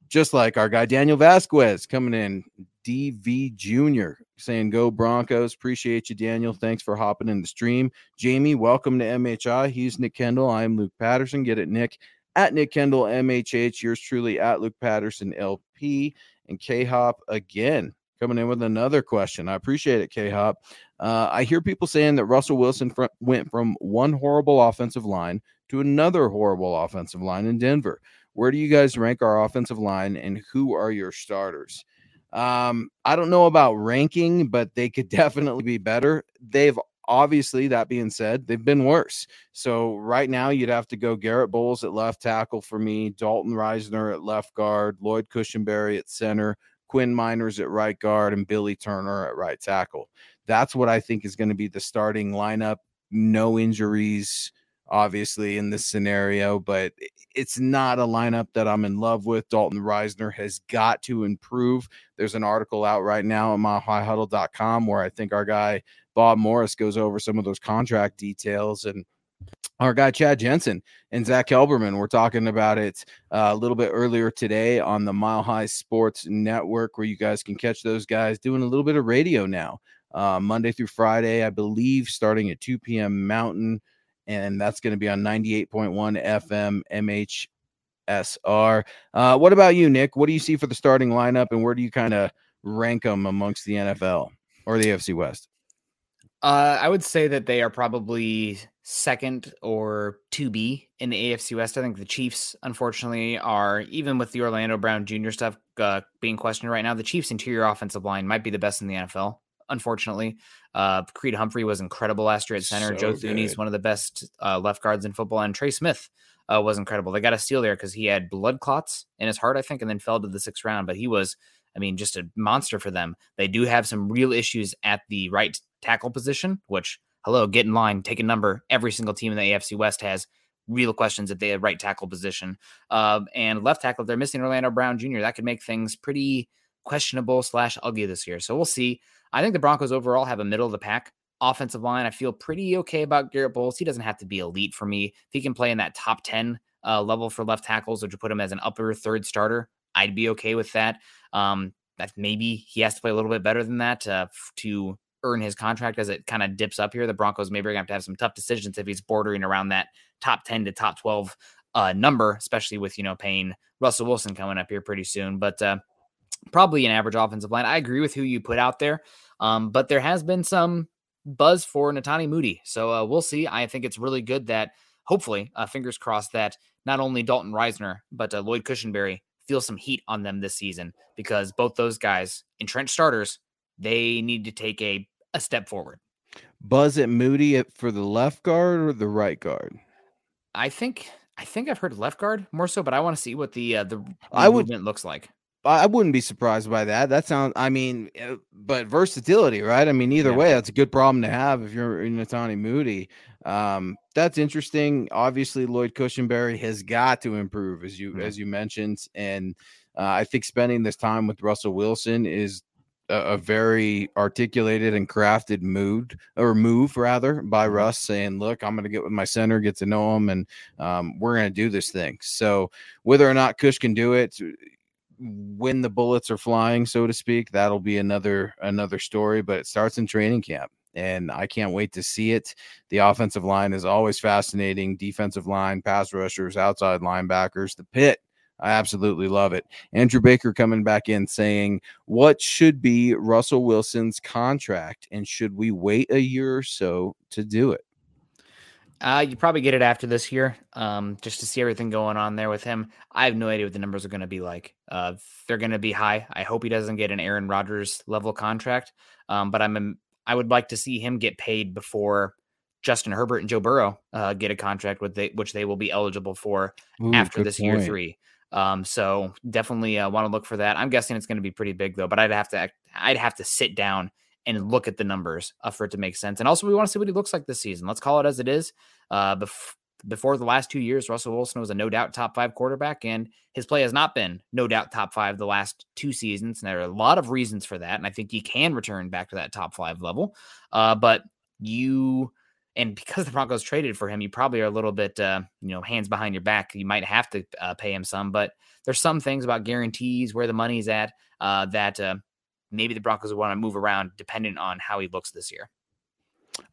Speaker 4: Just like our guy Daniel Vasquez coming in, DV Jr. saying, Go Broncos. Appreciate you, Daniel. Thanks for hopping in the stream. Jamie, welcome to MHI. He's Nick Kendall. I'm Luke Patterson. Get it, Nick at Nick Kendall MHH, yours truly at Luke Patterson LP, and K Hop again coming in with another question. I appreciate it, K Hop. Uh, I hear people saying that Russell Wilson fr- went from one horrible offensive line to another horrible offensive line in Denver. Where do you guys rank our offensive line, and who are your starters? Um, I don't know about ranking, but they could definitely be better. They've obviously, that being said, they've been worse. So right now, you'd have to go Garett Bolles at left tackle for me, Dalton Risner at left guard, Lloyd Cushenberry at center, Quinn Meinerz at right guard, and Billy Turner at right tackle. That's what I think is going to be the starting lineup. No injuries, obviously, in this scenario, but it's not a lineup that I'm in love with. Dalton Risner has got to improve. There's an article out right now at milehighhuddle.com where I think our guy Bob Morris goes over some of those contract details and our guy Chad Jensen and Zach Kelberman. We're talking about it uh, a little bit earlier today on the Mile High Sports Network, where you guys can catch those guys doing a little bit of radio now, uh, Monday through Friday, I believe, starting at 2 p.m. Mountain, and that's going to be on 98.1 FM MHSR. Uh, what about you, Nick? What do you see for the starting lineup, and where do you kind of rank them amongst the NFL or the AFC West?
Speaker 3: Uh, I would say that they are probably second or 2B in the AFC West. I think the Chiefs, unfortunately, are even with the Orlando Brown Jr. stuff uh, being questioned right now. The Chiefs' interior offensive line might be the best in the NFL. Unfortunately, uh, Creed Humphrey was incredible last year at center. So Joe Thuney's one of the best uh, left guards in football, and Trey Smith uh, was incredible. They got a steal there because he had blood clots in his heart, I think, and then fell to the sixth round. But he was, I mean, just a monster for them. They do have some real issues at the right tackle position, which, hello, get in line, take a number. Every single team in the AFC West has real questions at the right tackle position. Uh, and left tackle, they're missing Orlando Brown Jr. That could make things pretty questionable slash ugly this year. So we'll see. I think the Broncos overall have a middle of the pack offensive line. I feel pretty okay about Garett Bolles. He doesn't have to be elite for me. If he can play in that top 10 uh, level for left tackles, or to put him as an upper third starter, I'd be okay with that. Um, that maybe he has to play a little bit better than that uh, to earn his contract as it kind of dips up here. The Broncos maybe are going to have to have some tough decisions if he's bordering around that top 10 to top 12 uh, number, especially with, you know, paying Russell Wilson coming up here pretty soon. But uh, probably an average offensive line. I agree with who you put out there, um, but there has been some buzz for Netane Muti. So uh, we'll see. I think it's really good that hopefully, uh, fingers crossed, that not only Dalton Risner, but uh, Lloyd Cushenberry feel some heat on them this season because both those guys, entrenched starters, they need to take a a step forward.
Speaker 4: Buzz at Muti for the left guard or the right guard?
Speaker 3: I think I think I've heard left guard more so, but I want to see what the uh, the, the
Speaker 4: I would
Speaker 3: movement looks like.
Speaker 4: I wouldn't be surprised by that. That sounds, I mean, uh, but versatility, right? I mean, either yeah. way, that's a good problem to have if you're in Netane Muti. Um, that's interesting. Obviously, Lloyd Cushenberry has got to improve, as you mm-hmm. as you mentioned, and uh, I think spending this time with Russell Wilson is a, a, very articulated and crafted mood or move rather by mm-hmm. Russ saying, "Look, I'm going to get with my center, get to know him, and um, we're going to do this thing." So whether or not Cush can do it when the bullets are flying, so to speak, that'll be another another story. But it starts in training camp and I can't wait to see it. The offensive line is always fascinating. Defensive line, pass rushers, outside linebackers, the pit I absolutely love it. Andrew Baker coming back in saying, What should be Russell Wilson's contract? And should we wait a year or so to do it?
Speaker 3: Uh, you probably get it after this year, um, just to see everything going on there with him. I have no idea what the numbers are going to be like. Uh, they're going to be high. I hope he doesn't get an Aaron Rodgers level contract, um, but I'm I would like to see him get paid before Justin Herbert and Joe Burrow uh, get a contract with they, which they will be eligible for Ooh, after this point. year three. Um, so definitely uh, want to look for that. I'm guessing it's going to be pretty big though, but I'd have to I'd have to sit down and look at the numbers uh, for it to make sense. And also, we want to see what he looks like this season. Let's call it as it is. Uh, bef- before the last two years, Russell Wilson was a no doubt top five quarterback, and his play has not been no doubt top five the last two seasons. And there are a lot of reasons for that. And I think he can return back to that top five level. Uh, but you and because the Broncos traded for him, you probably are a little bit, uh, you know, hands behind your back. You might have to uh, pay him some, but there's some things about guarantees where the money's at uh, that uh, maybe the Broncos would want to move around depending on how he looks this year.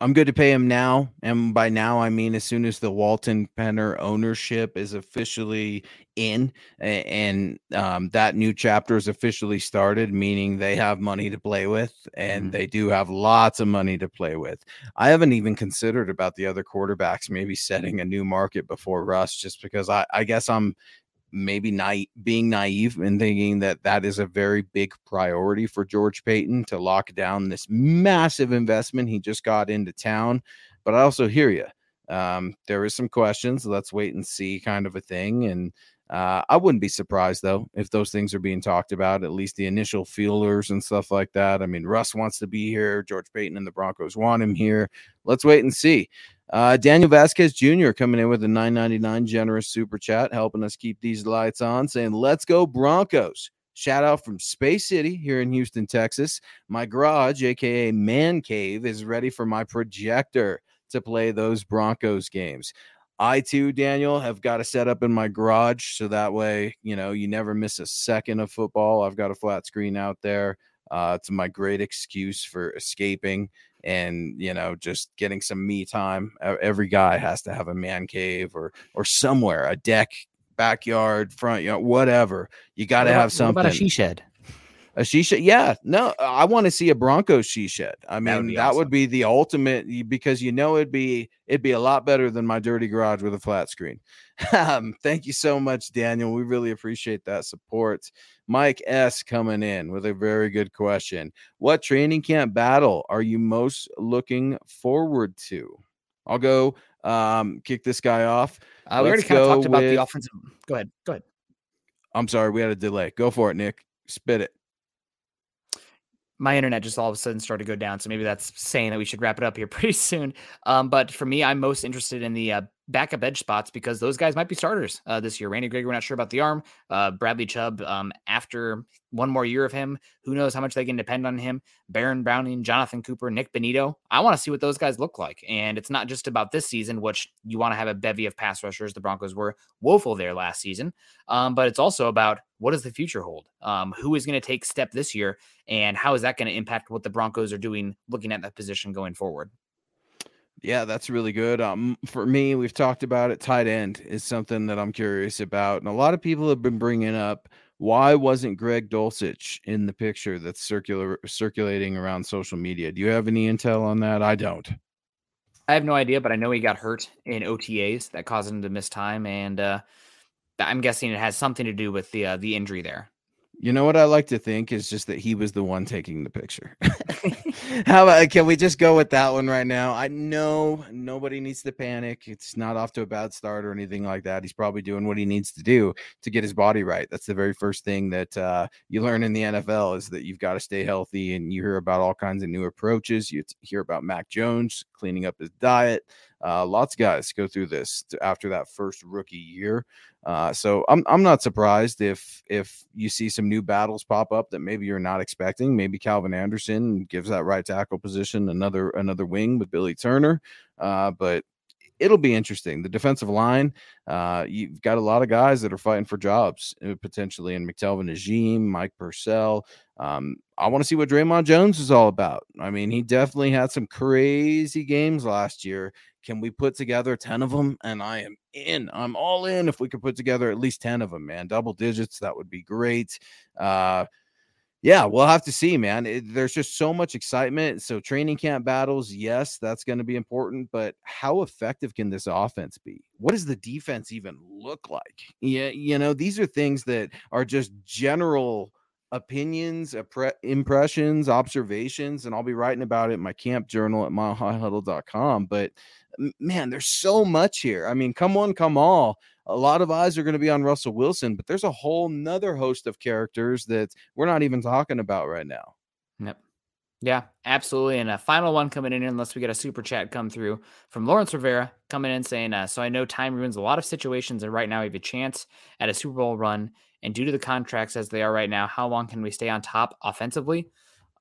Speaker 4: I'm good to pay him now. And by now, I mean as soon as the Walton Penner ownership is officially in and um, that new chapter is officially started, meaning they have money to play with and mm-hmm. they do have lots of money to play with. I haven't even considered about the other quarterbacks maybe setting a new market before Russ, just because I, I guess I'm maybe naive, being naive and thinking that that is a very big priority for George Paton to lock down this massive investment he just got into town. But I also hear you. Um, there is some questions. Let's wait and see, kind of a thing. And uh, I wouldn't be surprised though if those things are being talked about, at least the initial feelers and stuff like that. I mean, Russ wants to be here. George Paton and the Broncos want him here. Let's wait and see. Uh, Daniel Vasquez Jr. coming in with a 999 generous super chat, helping us keep these lights on, saying, Let's go, Broncos. Shout out from Space City here in Houston, Texas. My garage, aka Man Cave, is ready for my projector to play those Broncos games. I too, Daniel, have got to set up in my garage so that way, you know, you never miss a second of football. I've got a flat screen out there. Uh, it's my great excuse for escaping and you know just getting some me time every guy has to have a man cave or or somewhere a deck backyard front yard whatever you got to have something
Speaker 3: what about a she shed
Speaker 4: a she shed yeah no i want to see a Bronco she shed i mean that, would be, that would be the ultimate because you know it'd be it'd be a lot better than my dirty garage with a flat screen um, thank you so much daniel we really appreciate that support Mike S coming in with a very good question. What training camp battle are you most looking forward to? I'll go um, kick this guy off.
Speaker 3: Uh, we already kind of talked about the offensive. Go ahead. Go ahead.
Speaker 4: I'm sorry, we had a delay. Go for it, Nick. Spit it
Speaker 3: my internet just all of a sudden started to go down. So maybe that's saying that we should wrap it up here pretty soon. Um, but for me, I'm most interested in the uh, backup edge spots because those guys might be starters uh, this year. Randy Gregory, we're not sure about the arm. Uh, Bradley Chubb, um, after one more year of him, who knows how much they can depend on him. Baron Browning, Jonathan Cooper, Nik Bonitto. I want to see what those guys look like. And it's not just about this season, which you want to have a bevy of pass rushers. The Broncos were woeful there last season. Um, but it's also about what does the future hold? Um, who is going to take step this year? And how is that going to impact what the Broncos are doing looking at that position going forward?
Speaker 4: Yeah, that's really good. Um, for me, we've talked about it. Tight end is something that I'm curious about, and a lot of people have been bringing up why wasn't Greg Dulcich in the picture that's circular circulating around social media? Do you have any intel on that? I don't.
Speaker 3: I have no idea, but I know he got hurt in OTAs that caused him to miss time, and uh, I'm guessing it has something to do with the uh, the injury there.
Speaker 4: You know what I like to think is just that he was the one taking the picture. How about can we just go with that one right now? I know nobody needs to panic. It's not off to a bad start or anything like that. He's probably doing what he needs to do to get his body right. That's the very first thing that uh, you learn in the NFL is that you've got to stay healthy. And you hear about all kinds of new approaches. You hear about Mac Jones cleaning up his diet. Uh, lots of guys go through this after that first rookie year. Uh, so I'm I'm not surprised if if you see some new battles pop up that maybe you're not expecting. Maybe Calvin Anderson gives that right tackle position another another wing with Billy Turner. Uh, but it'll be interesting. The defensive line, uh, you've got a lot of guys that are fighting for jobs uh, potentially in McTelvin Agim, Mike Purcell. Um, I want to see what Dre'Mont Jones is all about. I mean, he definitely had some crazy games last year. Can we put together 10 of them? And I am in. I'm all in if we could put together at least 10 of them, man. Double digits, that would be great. Uh, yeah, we'll have to see, man. It, there's just so much excitement. So, training camp battles, yes, that's going to be important. But how effective can this offense be? What does the defense even look like? Yeah, you know, these are things that are just general opinions, impressions, observations, and I'll be writing about it in my camp journal at milehighhuddle.com. But man, there's so much here. I mean, come on, come all a lot of eyes are going to be on Russell Wilson, but there's a whole nother host of characters that we're not even talking about right now.
Speaker 3: Yep. Yeah, absolutely. And a final one coming in, unless we get a super chat come through from Lawrence Rivera coming in saying, uh, So I know time ruins a lot of situations, and right now we have a chance at a Super Bowl run. And due to the contracts as they are right now, how long can we stay on top offensively?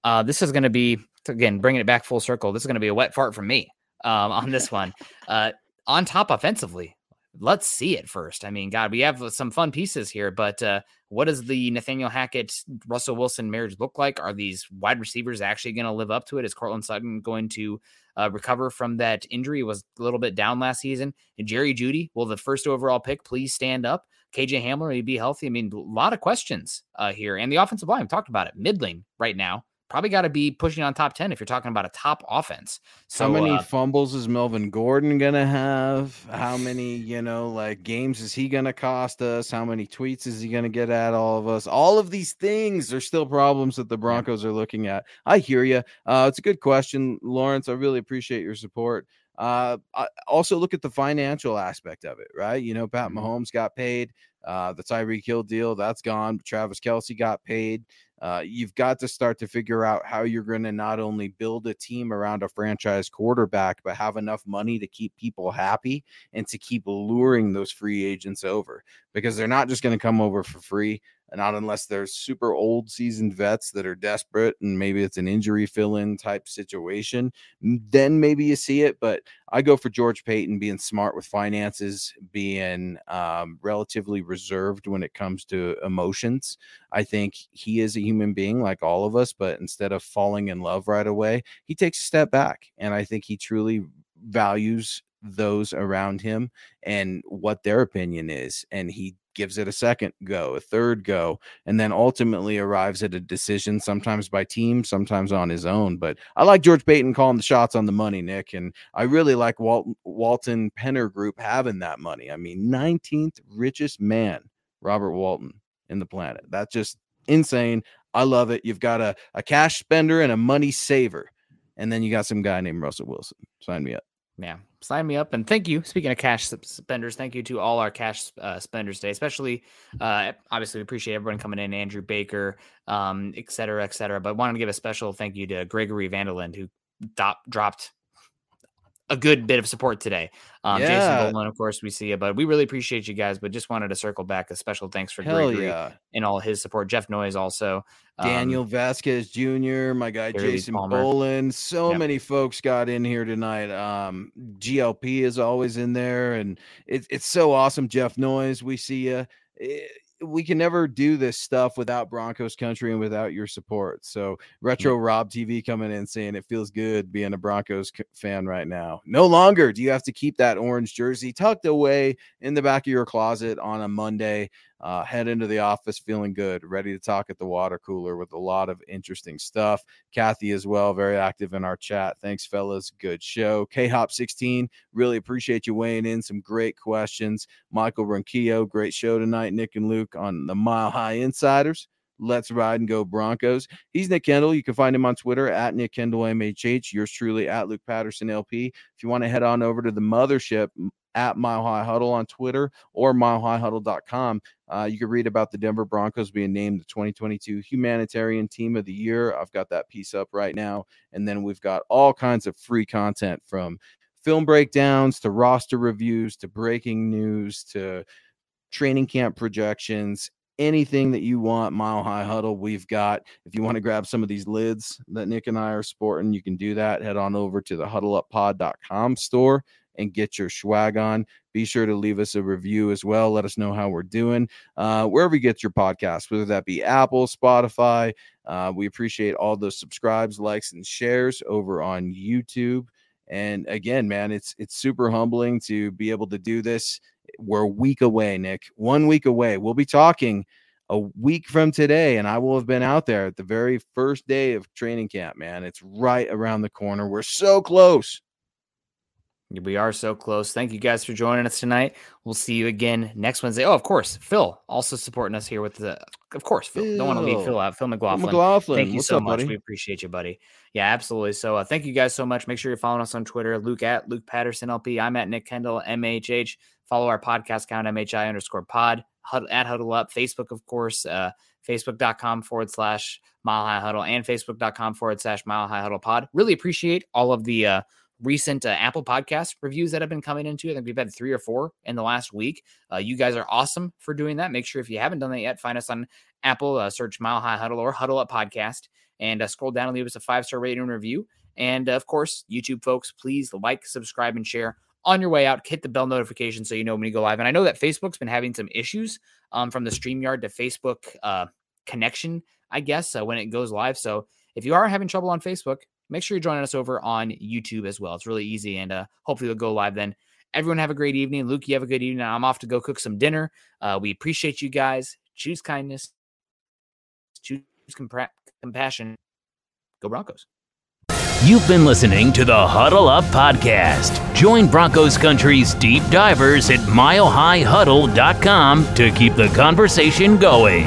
Speaker 3: Uh, this is going to be, again, bringing it back full circle. This is going to be a wet fart from me um, on this one. Uh, on top offensively, let's see it first. I mean, God, we have some fun pieces here, but uh, what does the Nathaniel Hackett Russell Wilson marriage look like? Are these wide receivers actually going to live up to it? Is Courtland Sutton going to uh, recover from that injury? Was a little bit down last season. And Jerry Jeudy, will the first overall pick please stand up? KJ Hamler, will he be healthy? I mean, a lot of questions uh, here. And the offensive line, we talked about it, middling right now probably got to be pushing on top 10 if you're talking about a top offense.
Speaker 4: So how many uh, fumbles is Melvin Gordon going to have? How many, you know, like games is he going to cost us? How many tweets is he going to get at all of us? All of these things are still problems that the Broncos are looking at. I hear you. Uh, it's a good question, Lawrence. I really appreciate your support. Uh, also look at the financial aspect of it, right? You know, Pat mm-hmm. Mahomes got paid. Uh, the Tyreek Hill deal that's gone. Travis Kelce got paid. Uh, you've got to start to figure out how you're going to not only build a team around a franchise quarterback, but have enough money to keep people happy and to keep luring those free agents over because they're not just going to come over for free not unless there's super old seasoned vets that are desperate and maybe it's an injury fill in type situation. Then maybe you see it. But I go for George Paton being smart with finances, being um, relatively reserved when it comes to emotions. I think he is a human being like all of us, but instead of falling in love right away, he takes a step back. And I think he truly values those around him and what their opinion is. And he gives it a second go, a third go, and then ultimately arrives at a decision, sometimes by team, sometimes on his own. But I like George Paton calling the shots on the money, Nick. And I really like Walt, Walton Penner Group having that money. I mean, 19th richest man, Robert Walton, in the planet. That's just insane. I love it. You've got a, a cash spender and a money saver. And then you got some guy named Russell Wilson. Sign me up.
Speaker 3: Yeah, sign me up. And thank you. Speaking of cash spenders, thank you to all our cash uh, spenders today, especially uh, obviously we appreciate everyone coming in, Andrew Baker, um, et cetera, et cetera. But wanted to give a special thank you to Gregory Vanderland, who dropped a good bit of support today. Um, yeah. Jason Bowman, of course, we see you, but we really appreciate you guys. But just wanted to circle back a special thanks for Hell Gregory yeah. and all his support. Jeff Noyes also.
Speaker 4: Daniel um, Vasquez Jr., my guy Jason Boland. So yep. many folks got in here tonight. Um, GLP is always in there, and it, it's so awesome. Jeff Noyes, we see you. It, we can never do this stuff without Broncos country and without your support. So mm. retro Rob TV coming in saying it feels good being a Broncos fan right now. No longer do you have to keep that orange jersey tucked away in the back of your closet on a Monday uh, head into the office feeling good, ready to talk at the water cooler with a lot of interesting stuff. Kathy as well, very active in our chat. Thanks, fellas. Good show. K Hop 16, really appreciate you weighing in. Some great questions. Michael Ronquillo, great show tonight. Nick and Luke on the Mile High Insiders. Let's ride and go Broncos. He's Nick Kendall. You can find him on Twitter at Nick Kendall MHH. Yours truly at Luke Patterson LP. If you want to head on over to the mothership, at Mile High Huddle on Twitter or milehighhuddle.com. Uh, you can read about the Denver Broncos being named the 2022 Humanitarian Team of the Year. I've got that piece up right now. And then we've got all kinds of free content from film breakdowns to roster reviews to breaking news to training camp projections anything that you want mile high huddle we've got if you want to grab some of these lids that nick and i are sporting you can do that head on over to the huddleuppod.com store and get your swag on. Be sure to leave us a review as well. Let us know how we're doing uh, wherever you get your podcast, whether that be Apple, Spotify. Uh, we appreciate all the subscribes, likes, and shares over on YouTube. And again, man, it's it's super humbling to be able to do this. We're a week away, Nick. One week away. We'll be talking a week from today, and I will have been out there at the very first day of training camp, man. It's right around the corner. We're so close.
Speaker 3: We are so close. Thank you guys for joining us tonight. We'll see you again next Wednesday. Oh, of course, Phil also supporting us here with the. Of course, Phil. Phil. Don't want to leave Phil out. Phil McLaughlin.
Speaker 4: McLaughlin.
Speaker 3: Thank you
Speaker 4: What's
Speaker 3: so
Speaker 4: up,
Speaker 3: much.
Speaker 4: buddy?
Speaker 3: We appreciate you, buddy. Yeah, absolutely. So, uh, thank you guys so much. Make sure you're following us on Twitter. Luke at Luke Patterson LP. I'm at Nick Kendall MHH. Follow our podcast account MHI underscore Pod. Hud, at Huddle Up. Facebook, of course. Uh, Facebook.com forward slash Mile High Huddle and Facebook.com forward slash Mile High Huddle Pod. Really appreciate all of the. Uh, recent uh, Apple podcast reviews that have been coming into. I think we've had three or four in the last week. Uh, you guys are awesome for doing that. Make sure if you haven't done that yet, find us on Apple, uh, search Mile High Huddle or Huddle Up Podcast, and uh, scroll down and leave us a five star rating and review. And of course, YouTube folks, please like, subscribe, and share. On your way out, hit the bell notification so you know when we go live. And I know that Facebook's been having some issues um, from the StreamYard to Facebook uh, connection, I guess, uh, when it goes live. So if you are having trouble on Facebook, make sure you're joining us over on YouTube as well. It's really easy, and uh, hopefully we'll go live then. Everyone have a great evening. Luke, you have a good evening. I'm off to go cook some dinner. Uh, we appreciate you guys. Choose kindness, choose compa- compassion. Go Broncos.
Speaker 6: You've been listening to the Huddle Up Podcast. Join Broncos Country's deep divers at milehighhuddle.com to keep the conversation going.